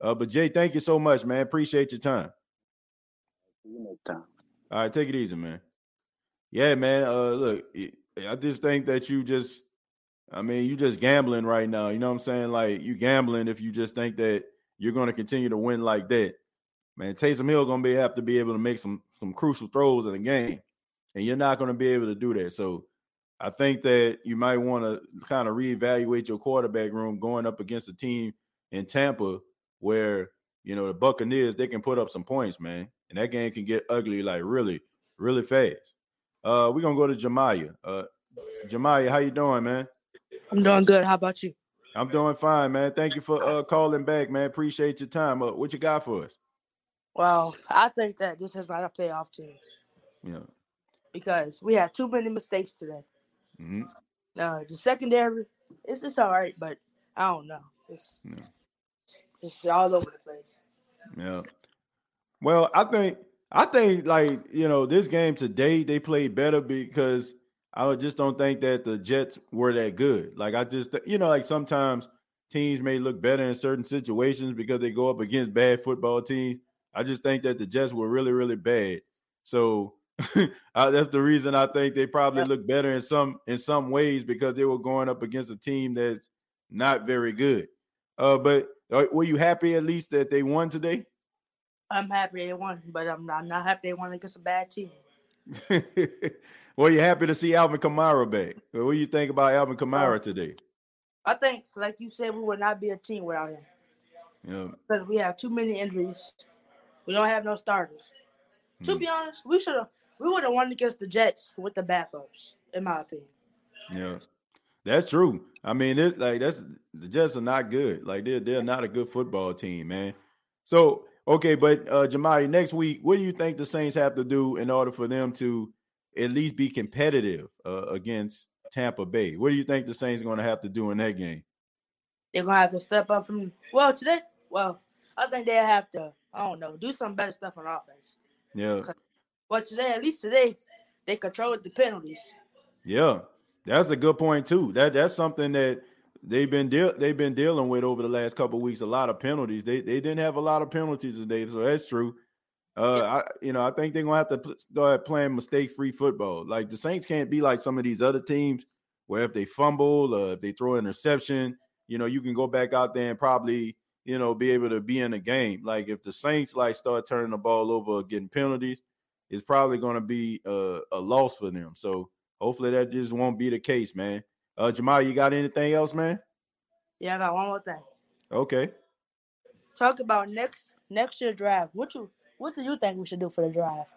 Uh, but Jay, thank you so much, man. Appreciate your time. All right, take it easy, man. Yeah, man. Uh, look, I just think that you just, I mean, you just gambling right now. You know what I'm saying? Like you gambling if you just think that you're going to continue to win like that. Man, Taysom Hill going to be have to be able to make some some crucial throws in the game, and you're not going to be able to do that. So, I think that you might want to kind of reevaluate your quarterback room going up against a team in Tampa where you know the Buccaneers they can put up some points, man, and that game can get ugly like really, really fast. Uh, we're gonna go to Jamaya. Uh, Jamaya, how you doing, man? I'm doing good. How about you? I'm doing fine, man. Thank you for uh, calling back, man. Appreciate your time. Uh, what you got for us? Well, I think that this is not a playoff team. Yeah. Because we had too many mistakes today. Mm-hmm. Uh, the secondary, it's just all right, but I don't know. It's, yeah. it's all over the place. Yeah. Well, I think I think like you know this game today they played better because I just don't think that the Jets were that good. Like I just you know like sometimes teams may look better in certain situations because they go up against bad football teams. I just think that the Jets were really really bad. So uh, that's the reason I think they probably look better in some in some ways because they were going up against a team that's not very good. Uh, but uh, were you happy at least that they won today? I'm happy they won, but I'm not, I'm not happy they won against a bad team. well, you happy to see Alvin Kamara back. What do you think about Alvin Kamara uh, today? I think, like you said, we would not be a team without him. Yeah. Because we have too many injuries. We don't have no starters. Mm. To hmm. be honest, we should have we would have won against the Jets with the backups, in my opinion. Yeah. That's true. I mean, it like that's the Jets are not good. Like they're they're not a good football team, man. So okay, but uh Jamari, next week, what do you think the Saints have to do in order for them to at least be competitive uh, against Tampa Bay? What do you think the Saints are going to have to do in that game? They're going to have to step up from well today. Well, I think they have to. I don't know, do some better stuff on offense. Yeah. But today, at least today, they controlled the penalties. Yeah, that's a good point too. That that's something that they've been deal they've been dealing with over the last couple weeks. A lot of penalties. They they didn't have a lot of penalties today, so that's true. Uh, yeah. I you know I think they're gonna have to start playing mistake free football. Like the Saints can't be like some of these other teams where if they fumble, uh, if they throw an interception, you know you can go back out there and probably you know be able to be in the game. Like if the Saints like start turning the ball over, getting penalties, it's probably going to be a, a loss for them. So hopefully that just won't be the case, man. Uh, Jamal, you got anything else, man? Yeah, I got one more thing. Okay. Talk about next next year draft. What you what do you think we should do for the draft?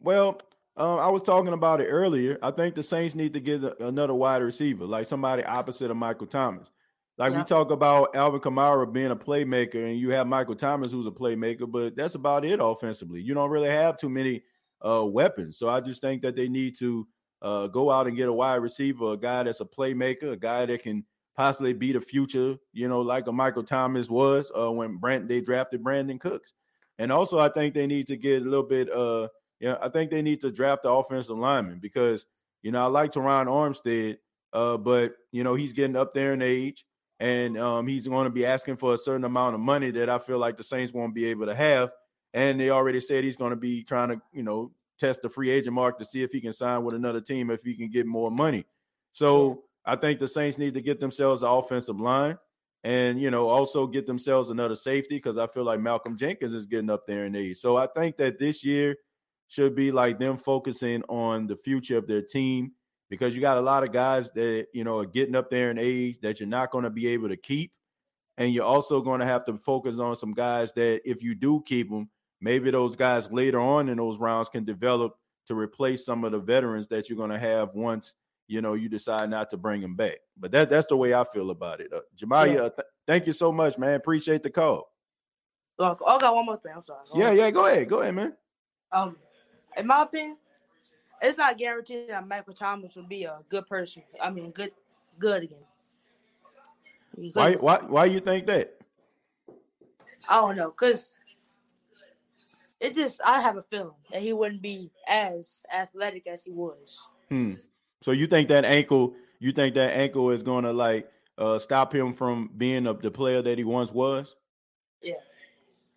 Well, um, I was talking about it earlier. I think the Saints need to get a, another wide receiver, like somebody opposite of Michael Thomas. Like yeah. we talk about Alvin Kamara being a playmaker, and you have Michael Thomas who's a playmaker, but that's about it offensively. You don't really have too many uh, weapons. So I just think that they need to uh, go out and get a wide receiver, a guy that's a playmaker, a guy that can possibly be the future, you know, like a Michael Thomas was uh, when Brent they drafted Brandin Cooks. And also, I think they need to get a little bit. Uh, yeah, I think they need to draft the offensive lineman because you know I like Terron Armstead, uh, but you know he's getting up there in age. And um, he's going to be asking for a certain amount of money that I feel like the Saints won't be able to have. And they already said he's going to be trying to, you know, test the free agent mark to see if he can sign with another team if he can get more money. So I think the Saints need to get themselves an offensive line and you know also get themselves another safety because I feel like Malcolm Jenkins is getting up there in age. So I think that this year should be like them focusing on the future of their team because you got a lot of guys that you know are getting up there in age that you're not going to be able to keep, and you're also going to have to focus on some guys that if you do keep them, maybe those guys later on in those rounds can develop to replace some of the veterans that you're going to have once you know you decide not to bring them back. But that that's the way I feel about it. Uh, Jamaya, yeah. th- thank you so much, man. Appreciate the call. Look, I got one more thing. I'm sorry. Yeah, yeah. Go ahead. Go ahead, man. Um, in my opinion, it's not guaranteed that Michael Thomas will be a good person. I mean, good, good again. Why? Why? Why you think that? I don't know, cause it just I have a feeling that he wouldn't be as athletic as he was. Hmm. So you think that ankle? You think that ankle is going to like uh, stop him from being a, the player that he once was? Yeah.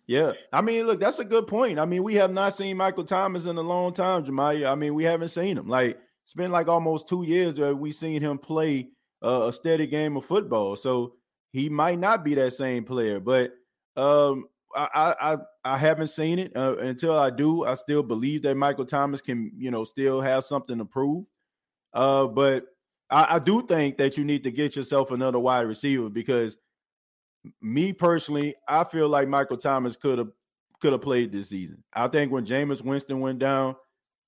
Yeah, I mean, look, that's a good point. I mean, we have not seen Michael Thomas in a long time, Jamaya. I mean, we haven't seen him. Like it's been like almost two years that we've seen him play uh, a steady game of football. So he might not be that same player, but um, I, I I haven't seen it uh, until I do. I still believe that Michael Thomas can, you know, still have something to prove. Uh, but I, I do think that you need to get yourself another wide receiver because me personally, I feel like Michael Thomas could have could have played this season. I think when Jameis Winston went down,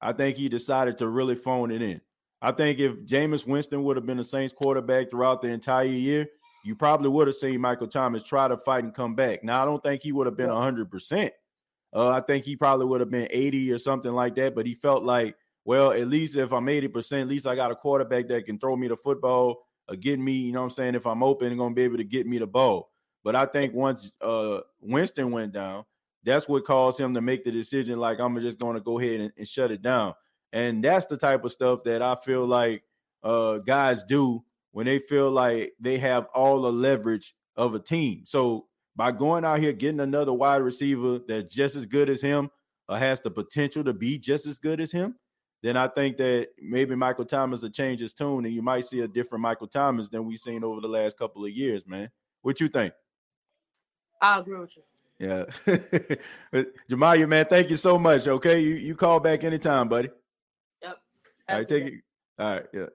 I think he decided to really phone it in. I think if Jameis Winston would have been the Saints quarterback throughout the entire year, you probably would have seen Michael Thomas try to fight and come back. Now, I don't think he would have been 100%. Uh, I think he probably would have been 80 or something like that, but he felt like, well, at least if I'm 80%, at least I got a quarterback that can throw me the football or get me, you know what I'm saying? If I'm open, going to be able to get me the ball. But I think once uh, Winston went down, that's what caused him to make the decision like I'm just going to go ahead and, and, shut it down. And that's the type of stuff that I feel like uh, guys do when they feel like they have all the leverage of a team. So by going out here getting another wide receiver that's just as good as him or has the potential to be just as good as him, then I think that maybe Michael Thomas will change his tune and you might see a different Michael Thomas than we've seen over the last couple of years, man. What you think? I agree with you. Yeah. Jamaya, man, thank you so much. Okay. You you call back anytime, buddy. Yep. All right, take it. All right, yeah.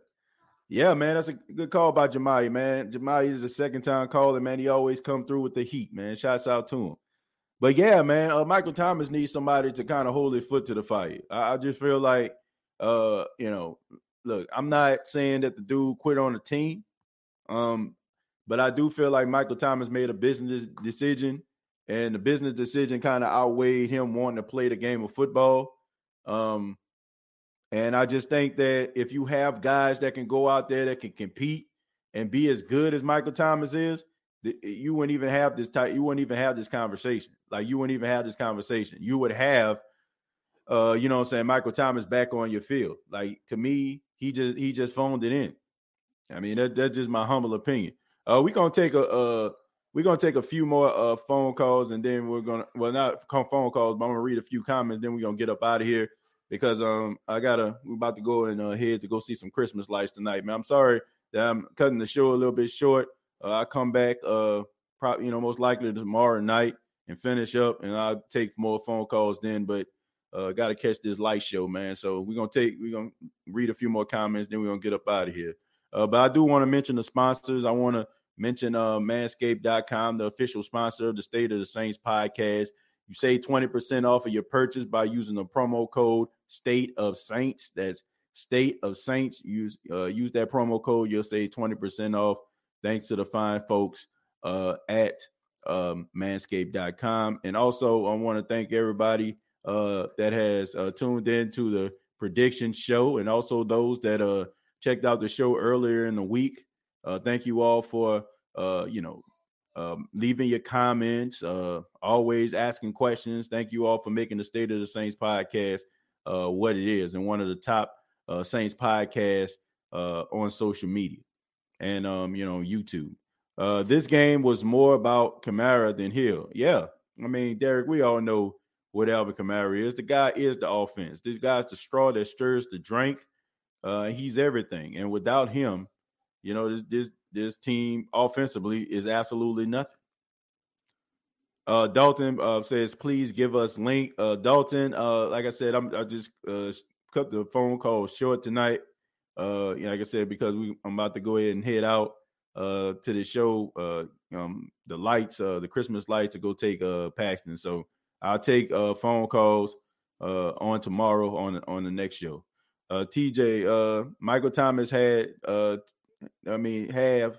Yeah, man, that's a good call by Jamaya, man. Jamaya is a second time caller, man. He always come through with the heat, man. Shouts out to him. But yeah, man, uh, Michael Thomas needs somebody to kind of hold his foot to the fire. I, I just feel like, uh, you know, look, I'm not saying that the dude quit on the team. Um, but I do feel like Michael Thomas made a business decision, and the business decision kind of outweighed him wanting to play the game of football. Um, and I just think that if you have guys that can go out there that can compete and be as good as Michael Thomas is, you wouldn't even have this type. You wouldn't even have this conversation. Like you wouldn't even have this conversation. You would have, uh, you know, I'm saying Michael Thomas back on your field. Like to me, he just he just phoned it in. I mean, that, that's just my humble opinion. Uh, we're gonna take a uh, we're gonna take a few more uh phone calls, and then we're gonna well not phone calls, but I'm gonna read a few comments. Then we're gonna get up out of here because um I gotta we're about to go and uh, head to go see some Christmas lights tonight, man. I'm sorry that I'm cutting the show a little bit short. Uh, I come back uh probably you know most likely tomorrow night and finish up, and I'll take more phone calls then. But uh, got to catch this light show, man. So we're gonna take we're gonna read a few more comments, then we're gonna get up out of here. Uh, but I do want to mention the sponsors. I want to mention uh, manscaped.com, the official sponsor of the State of the Saints podcast. You save 20% off of your purchase by using the promo code State of Saints. That's State of Saints. Use uh, use that promo code. You'll save 20% off. Thanks to the fine folks uh, at um, manscaped.com. And also, I want to thank everybody uh, that has uh, tuned in to the prediction show and also those that uh, checked out the show earlier in the week. Uh, thank you all for uh, you know um, leaving your comments, uh, always asking questions. Thank you all for making the State of the Saints podcast uh, what it is and one of the top uh, Saints podcasts uh, on social media and um, you know YouTube. Uh, this game was more about Kamara than Hill. Yeah, I mean, Derek, we all know what Alvin Kamara is. The guy is the offense. This guy's the straw that stirs the drink. Uh, he's everything, and without him, you know, this this this team offensively is absolutely nothing. Uh, Dalton uh, says, please give us link. Uh, Dalton, uh, like I said, I'm I just uh, cut the phone call short tonight. Uh, you know, like I said, because we I'm about to go ahead and head out uh to the show. Uh, um, the lights, uh, the Christmas lights to go take uh Paxton. So I'll take uh phone calls uh on tomorrow on on the next show. Uh, TJ, uh, Michael Thomas had uh, I mean, have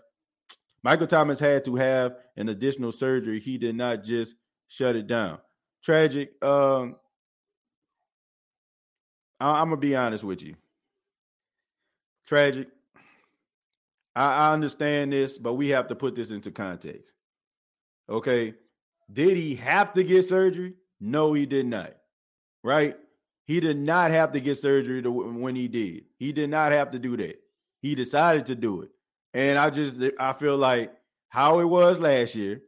Michael Thomas had to have an additional surgery. He did not just shut it down. Tragic. Um, I, am gonna be honest with you. Tragic. I, I understand this, but we have to put this into context. Okay. Did he have to get surgery? No, he did not. Right? He did not have to get surgery to, when he did. He did not have to do that. He decided to do it. And I just I feel like how it was last year,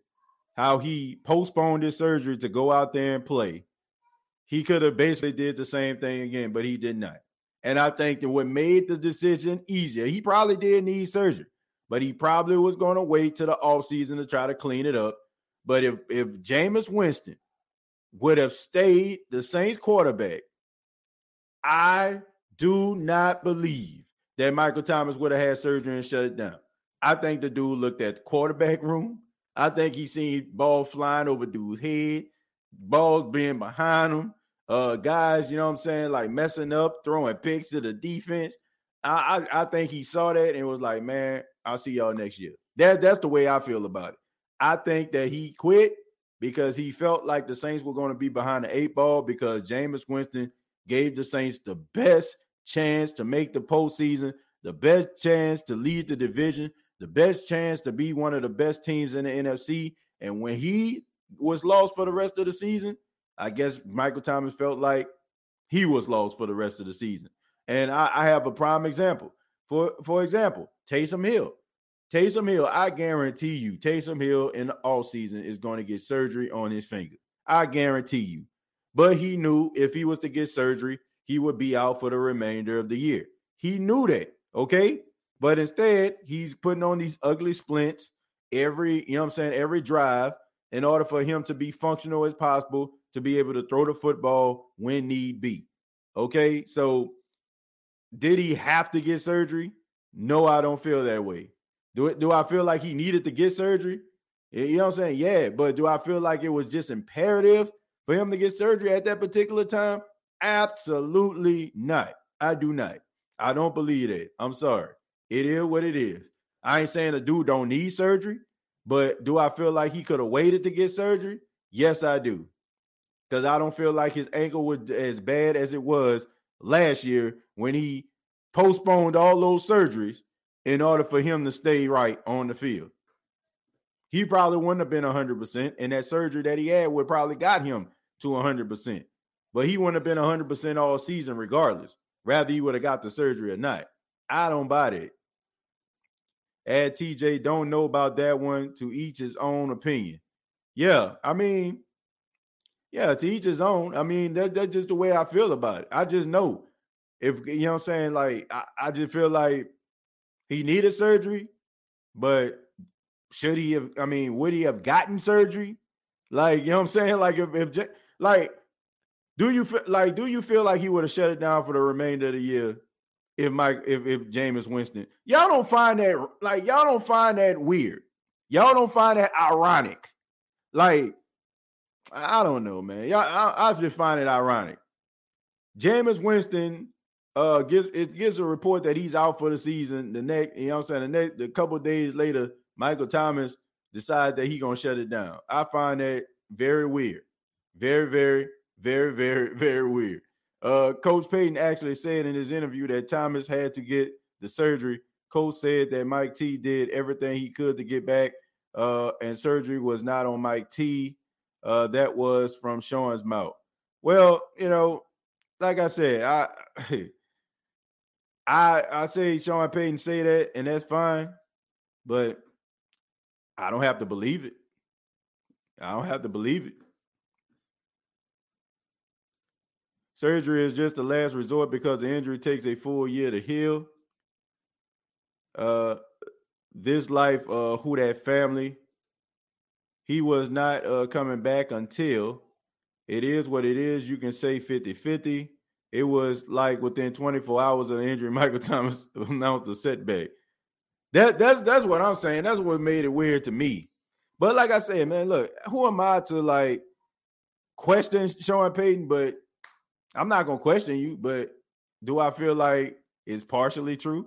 how he postponed his surgery to go out there and play. He could have basically did the same thing again, but he did not. And I think that what made the decision easier, he probably did need surgery, but he probably was going to wait to the offseason to try to clean it up. But if if Jameis Winston would have stayed the Saints quarterback, I do not believe that Michael Thomas would have had surgery and shut it down. I think the dude looked at the quarterback room. I think he seen ball flying over dude's head, balls being behind him, uh, guys, you know what I'm saying, like messing up, throwing picks to the defense. I, I, I think he saw that and was like, man, I'll see y'all next year. That that's the way I feel about it. I think that he quit because he felt like the Saints were going to be behind the eight ball because Jameis Winston gave the Saints the best chance to make the postseason, the best chance to lead the division, the best chance to be one of the best teams in the NFC. And when he was lost for the rest of the season, I guess Michael Thomas felt like he was lost for the rest of the season. And I, I have a prime example. For for example, Taysom Hill. Taysom Hill, I guarantee you, Taysom Hill in the all season is going to get surgery on his finger. I guarantee you. But he knew if he was to get surgery, he would be out for the remainder of the year. He knew that, okay? But instead, he's putting on these ugly splints every, you know what I'm saying, every drive in order for him to be functional as possible to be able to throw the football when need be. Okay? So did he have to get surgery? No, I don't feel that way. Do it do I feel like he needed to get surgery? You know what I'm saying? Yeah, but do I feel like it was just imperative for him to get surgery at that particular time? Absolutely not. I do not. I don't believe that. I'm sorry. It is what it is. I ain't saying a dude don't need surgery, but do I feel like he could have waited to get surgery? Yes, I do. Because I don't feel like his ankle was as bad as it was last year when he postponed all those surgeries in order for him to stay right on the field. He probably wouldn't have been 100%, and that surgery that he had would probably got him to 100%. But he wouldn't have been 100% all season regardless. Rather, he would have got the surgery or not. I don't buy that. Add TJ, don't know about that one. To each his own opinion. Yeah, I mean, yeah, to each his own. I mean, that, that's just the way I feel about it. I just know if you know what I'm saying, like I, I just feel like he needed surgery, but should he have? I mean, would he have gotten surgery? Like, you know what I'm saying? Like if if like do you feel like do you feel like he would have shut it down for the remainder of the year if Mike if if Jameis Winston? Y'all don't find that like y'all don't find that weird. Y'all don't find that ironic. Like I don't know, man. Y'all, I, I just find it ironic. Jameis Winston uh gives it gives a report that he's out for the season. The next, you know what I'm saying? The next the couple days later, Michael Thomas decides that he gonna shut it down. I find that very weird. Very, very, very, very, very weird. Uh, Coach Payton actually said in his interview that Thomas had to get the surgery. Coach said that Mike T did everything he could to get back, uh, and surgery was not on Mike T. Uh, that was from Sean's mouth. Well, you know, like I said, I I I say Sean Payton say that, and that's fine. But I don't have to believe it. I don't have to believe it. Surgery is just the last resort because the injury takes a full year to heal. Uh, this life, uh, who that family, he was not uh, coming back until it is what it is. You can say 50 50. It was like within 24 hours of the injury, Michael Thomas announced the setback. That that's that's what I'm saying. That's what made it weird to me. But like I said, man, look, who am I to like question Sean Payton? But I'm not gonna question you. But do I feel like it's partially true?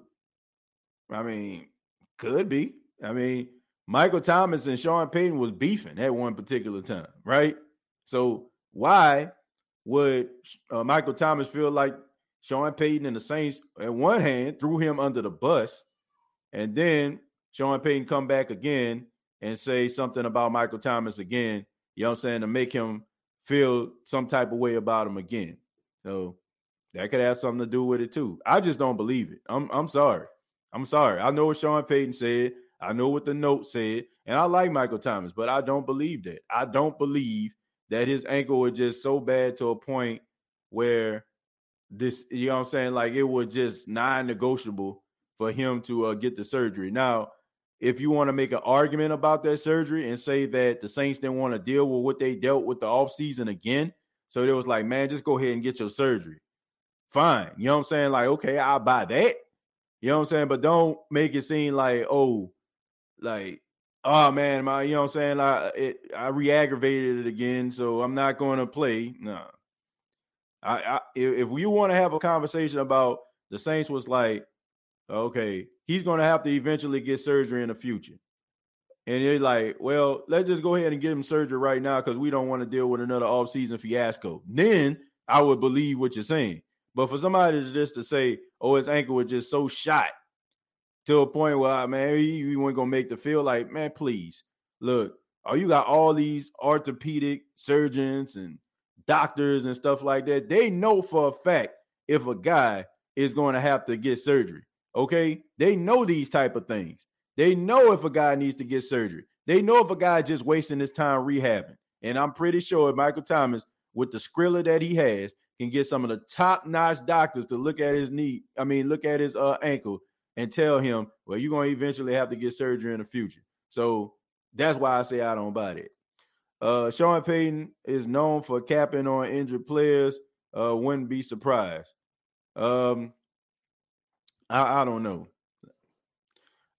I mean, could be. I mean, Michael Thomas and Sean Payton was beefing at one particular time, right? So why would uh, Michael Thomas feel like Sean Payton and the Saints, at one hand, threw him under the bus, and then Sean Payton come back again and say something about Michael Thomas again, you know what I'm saying, to make him feel some type of way about him again. So that could have something to do with it too. I just don't believe it. I'm I'm sorry. I'm sorry. I know what Sean Payton said. I know what the note said, and I like Michael Thomas, but I don't believe that. I don't believe that his ankle was just so bad to a point where this, you know what I'm saying, like it was just non-negotiable for him to uh, get the surgery. Now, if you want to make an argument about that surgery and say that the Saints didn't want to deal with what they dealt with the offseason again, so it was like, man, just go ahead and get your surgery. Fine. You know what I'm saying? Like, okay, I'll buy that. You know what I'm saying? But don't make it seem like, oh, like oh man, my, you know what I'm saying? Like uh, it, I re-aggravated it again, so I'm not going to play. No, I, I if you want to have a conversation about the Saints was like, okay, he's going to have to eventually get surgery in the future. And you're like, well, let's just go ahead and get him surgery right now because we don't want to deal with another offseason fiasco. Then I would believe what you're saying. But for somebody just to say, oh, his ankle was just so shot to a point where ah, man, you weren't gonna make the field. Like, man, please look. Oh, you got all these orthopedic surgeons and doctors and stuff like that. They know for a fact if a guy is going to have to get surgery. Okay, they know these type of things. They know if a guy needs to get surgery. They know if a guy just wasting his time rehabbing. And I'm pretty sure if Michael Thomas, with the skrilla that he has, can get some of the top-notch doctors to look at his knee. I mean, look at his uh, ankle and tell him, well, you're going to eventually have to get surgery in the future. So that's why I say I don't buy it. Uh, Sean Payton is known for capping on injured players. Uh, wouldn't be surprised. Um, I, I don't know.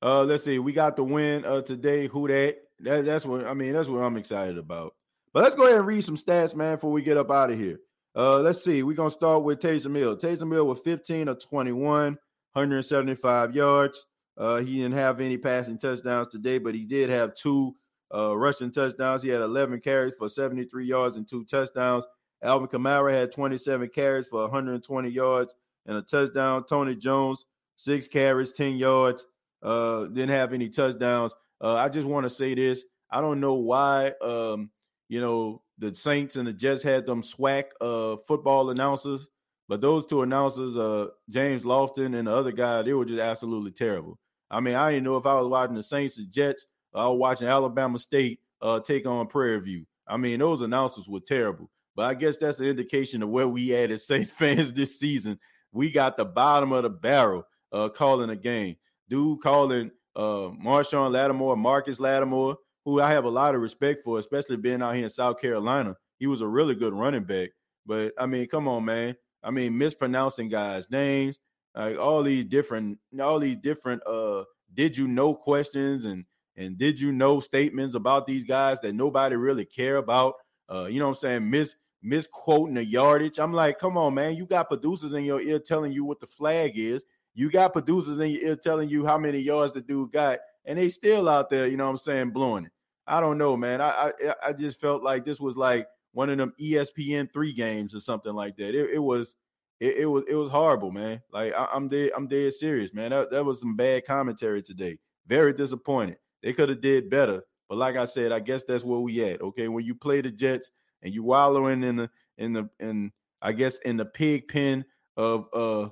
Uh, let's see. We got the win uh today. Who that? that? That's what I mean. That's what I'm excited about. But let's go ahead and read some stats, man, before we get up out of here. Uh, let's see. We're gonna start with Taysom Hill. Taysom Hill with 15 of 21, 175 yards. Uh, he didn't have any passing touchdowns today, but he did have two uh, rushing touchdowns. He had 11 carries for 73 yards and two touchdowns. Alvin Kamara had 27 carries for 120 yards and a touchdown. Tony Jones, six carries, 10 yards. Uh, didn't have any touchdowns. Uh, I just want to say this. I don't know why, um, you know, the Saints and the Jets had them SWAC uh, football announcers but those two announcers, uh, James Lofton and the other guy, they were just absolutely terrible. I mean, I didn't know if I was watching the Saints and Jets, I was watching Alabama State uh, take on Prairie View. I mean, those announcers were terrible. But I guess that's an indication of where we at as Saints fans this season. We got the bottom of the barrel uh, calling a game. Dude calling uh, Marshon Lattimore, Marcus Lattimore, who I have a lot of respect for, especially being out here in South Carolina. He was a really good running back. But I mean, come on, man. I mean, mispronouncing guys' names, like all these different, all these different uh did you know questions and and did you know statements about these guys that nobody really care about. Uh, you know what I'm saying? Miss misquoting the yardage. I'm like, come on, man. You got producers in your ear telling you what the flag is. You got producers in your ear telling you how many yards the dude got, and they still out there, you know what I'm saying, blowing it. I don't know, man. I I, I just felt like this was like one of them ESPN three games or something like that. It, it was it, it, was it was horrible, man. Like I, am dead I'm dead serious, man. That, that was some bad commentary today. Very disappointed. They could have did better, but like I said, I guess that's where we at. Okay, when you play the Jets and you wallowing in the in the in I guess in the pig pen of uh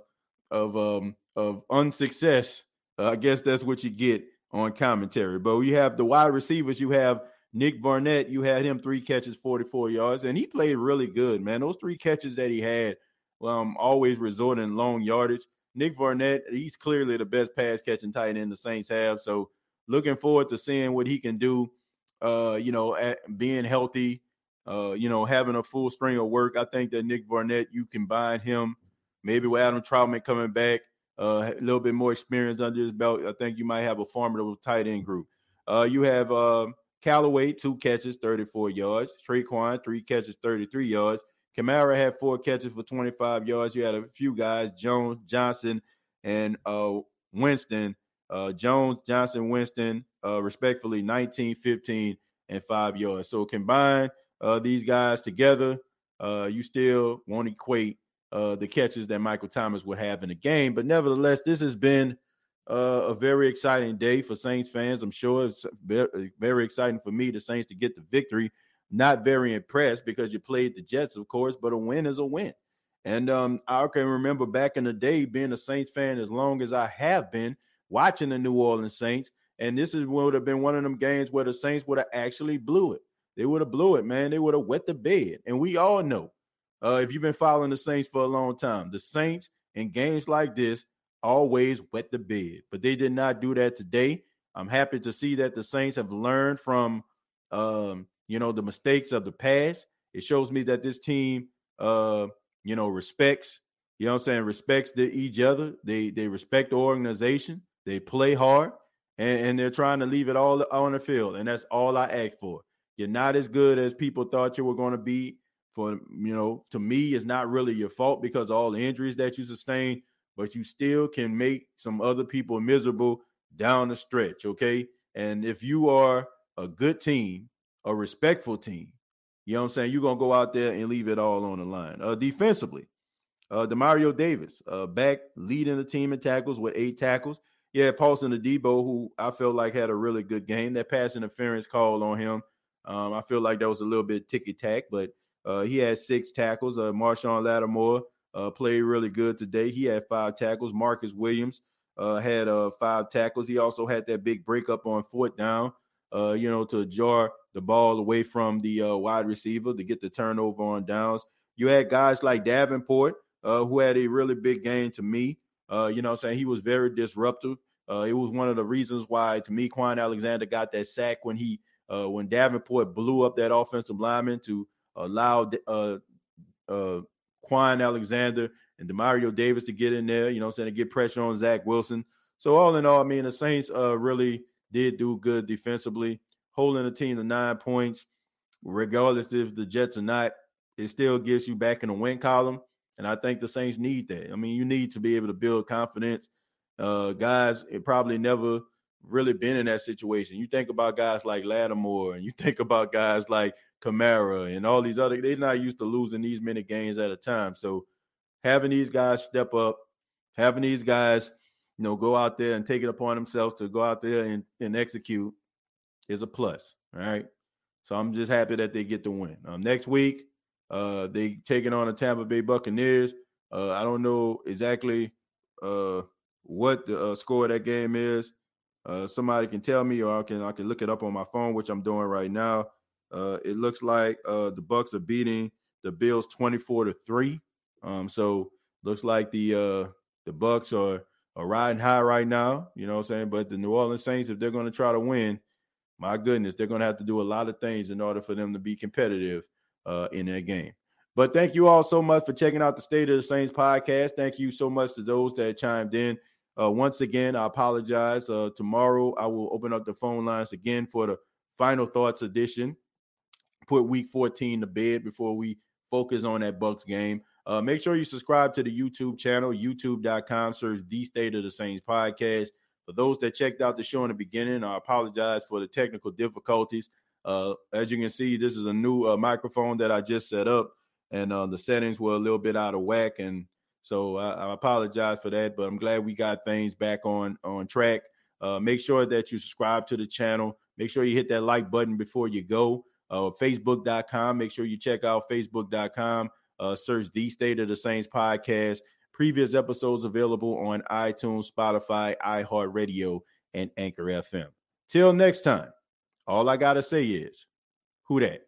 of um of unsuccess, uh, I guess that's what you get on commentary. But you have the wide receivers. You have Nick Vannett. You had him three catches, 44 yards, and he played really good, man. Those three catches that he had, um, always resorting long yardage. Nick Vannett, he's clearly the best pass catching tight end the Saints have. So looking forward to seeing what he can do. Uh, you know, at being healthy, uh, you know, having a full string of work. I think that Nick Vannett, you combine him maybe with Adam Trautman coming back, a little bit more experience under his belt. I think you might have a formidable tight end group. Uh, you have uh, Callaway, two catches, 34 yards. Tre'Quan, three catches, 33 yards. Kamara had four catches for 25 yards. You had a few guys, Jones, Johnson, and uh, Winston. Uh, Jones, Johnson, Winston, uh, respectfully, 19, 15, and five yards. So combine uh, these guys together, uh, you still won't equate uh, the catches that Michael Thomas would have in the game. But nevertheless, this has been uh, a very exciting day for Saints fans. I'm sure it's very exciting for me, the Saints, to get the victory. Not very impressed because you played the Jets, of course, but a win is a win. And um, I can remember back in the day being a Saints fan as long as I have been, watching the New Orleans Saints. And this is would have been one of them games where the Saints would have actually blew it. They would have blew it, man. They would have wet the bed. And we all know, uh, if you've been following the Saints for a long time, the Saints in games like this always wet the bed. But they did not do that today. I'm happy to see that the Saints have learned from, um, you know, the mistakes of the past. It shows me that this team, uh, you know, respects, you know I'm saying, respects the, each other. They they respect the organization. They play hard, and, and they're trying to leave it all on the field. And that's all I ask for. You're not as good as people thought you were going to be. For you know, to me, it's not really your fault because all the injuries that you sustained, but you still can make some other people miserable down the stretch. Okay. And if you are a good team, a respectful team, you know what I'm saying? You're gonna go out there and leave it all on the line. Uh defensively, uh Demario Davis, uh back leading the team in tackles with eight tackles. Yeah, Paulson Adebo, who I felt like had a really good game. That pass interference call on him um, I feel like that was a little bit ticky tack, but uh, he had six tackles. Uh, Marshon Lattimore uh, played really good today. He had five tackles. Marcus Williams uh, had uh, five tackles. He also had that big breakup on fourth down, uh, you know, to jar the ball away from the wide receiver to get the turnover on downs. You had guys like Davenport, who had a really big game to me. You know, I'm saying he was very disruptive. It was one of the reasons why, to me, Kwon Alexander got that sack when he when Davenport blew up that offensive lineman to allow uh, uh, Kwon Alexander and Demario Davis to get in there, you know, saying to get pressure on Zach Wilson. So all in all, I mean, the Saints uh, really did do good defensively, holding the team to nine points, regardless if the Jets or not. It still gives you back in the win column, and I think the Saints need that. I mean, you need to be able to build confidence. Uh, guys, it probably never really been in that situation. You think about guys like Lattimore and you think about guys like Kamara and all these other, they're not used to losing these many games at a time. So having these guys step up, having these guys, you know, go out there and take it upon themselves to go out there and, and execute is a plus. All right. So I'm just happy that they get the win. Um, next week, uh, they taking on the Tampa Bay Buccaneers. Uh, I don't know exactly uh, what the uh, score of that game is. Uh, somebody can tell me, or I can I can look it up on my phone, which I'm doing right now. Uh, it looks like uh, the Bucs are beating the Bills 24 to three. Um, so looks like the uh, the Bucs are are riding high right now. You know what I'm saying? But the New Orleans Saints, if they're going to try to win, my goodness, they're going to have to do a lot of things in order for them to be competitive uh, in that game. But thank you all so much for checking out the State of the Saints podcast. Thank you so much to those that chimed in. Uh, once again, I apologize. Uh, tomorrow, I will open up the phone lines again for the final thoughts edition. Put week 14 to bed before we focus on that Bucs game. Uh, make sure you subscribe to the YouTube channel, youtube.com, search the State of the Saints podcast. For those that checked out the show in the beginning, I apologize for the technical difficulties. Uh, as you can see, this is a new uh, microphone that I just set up, and uh, the settings were a little bit out of whack. And so I, I, apologize for that, but I'm glad we got things back on on track. Uh, make sure that you subscribe to the channel. Make sure you hit that like button before you go. Uh, Facebook.com. Make sure you check out Facebook.com. Uh, search the State of the Saints podcast. Previous episodes available on iTunes, Spotify, iHeartRadio, and Anchor FM. Till next time, all I got to say is, who that?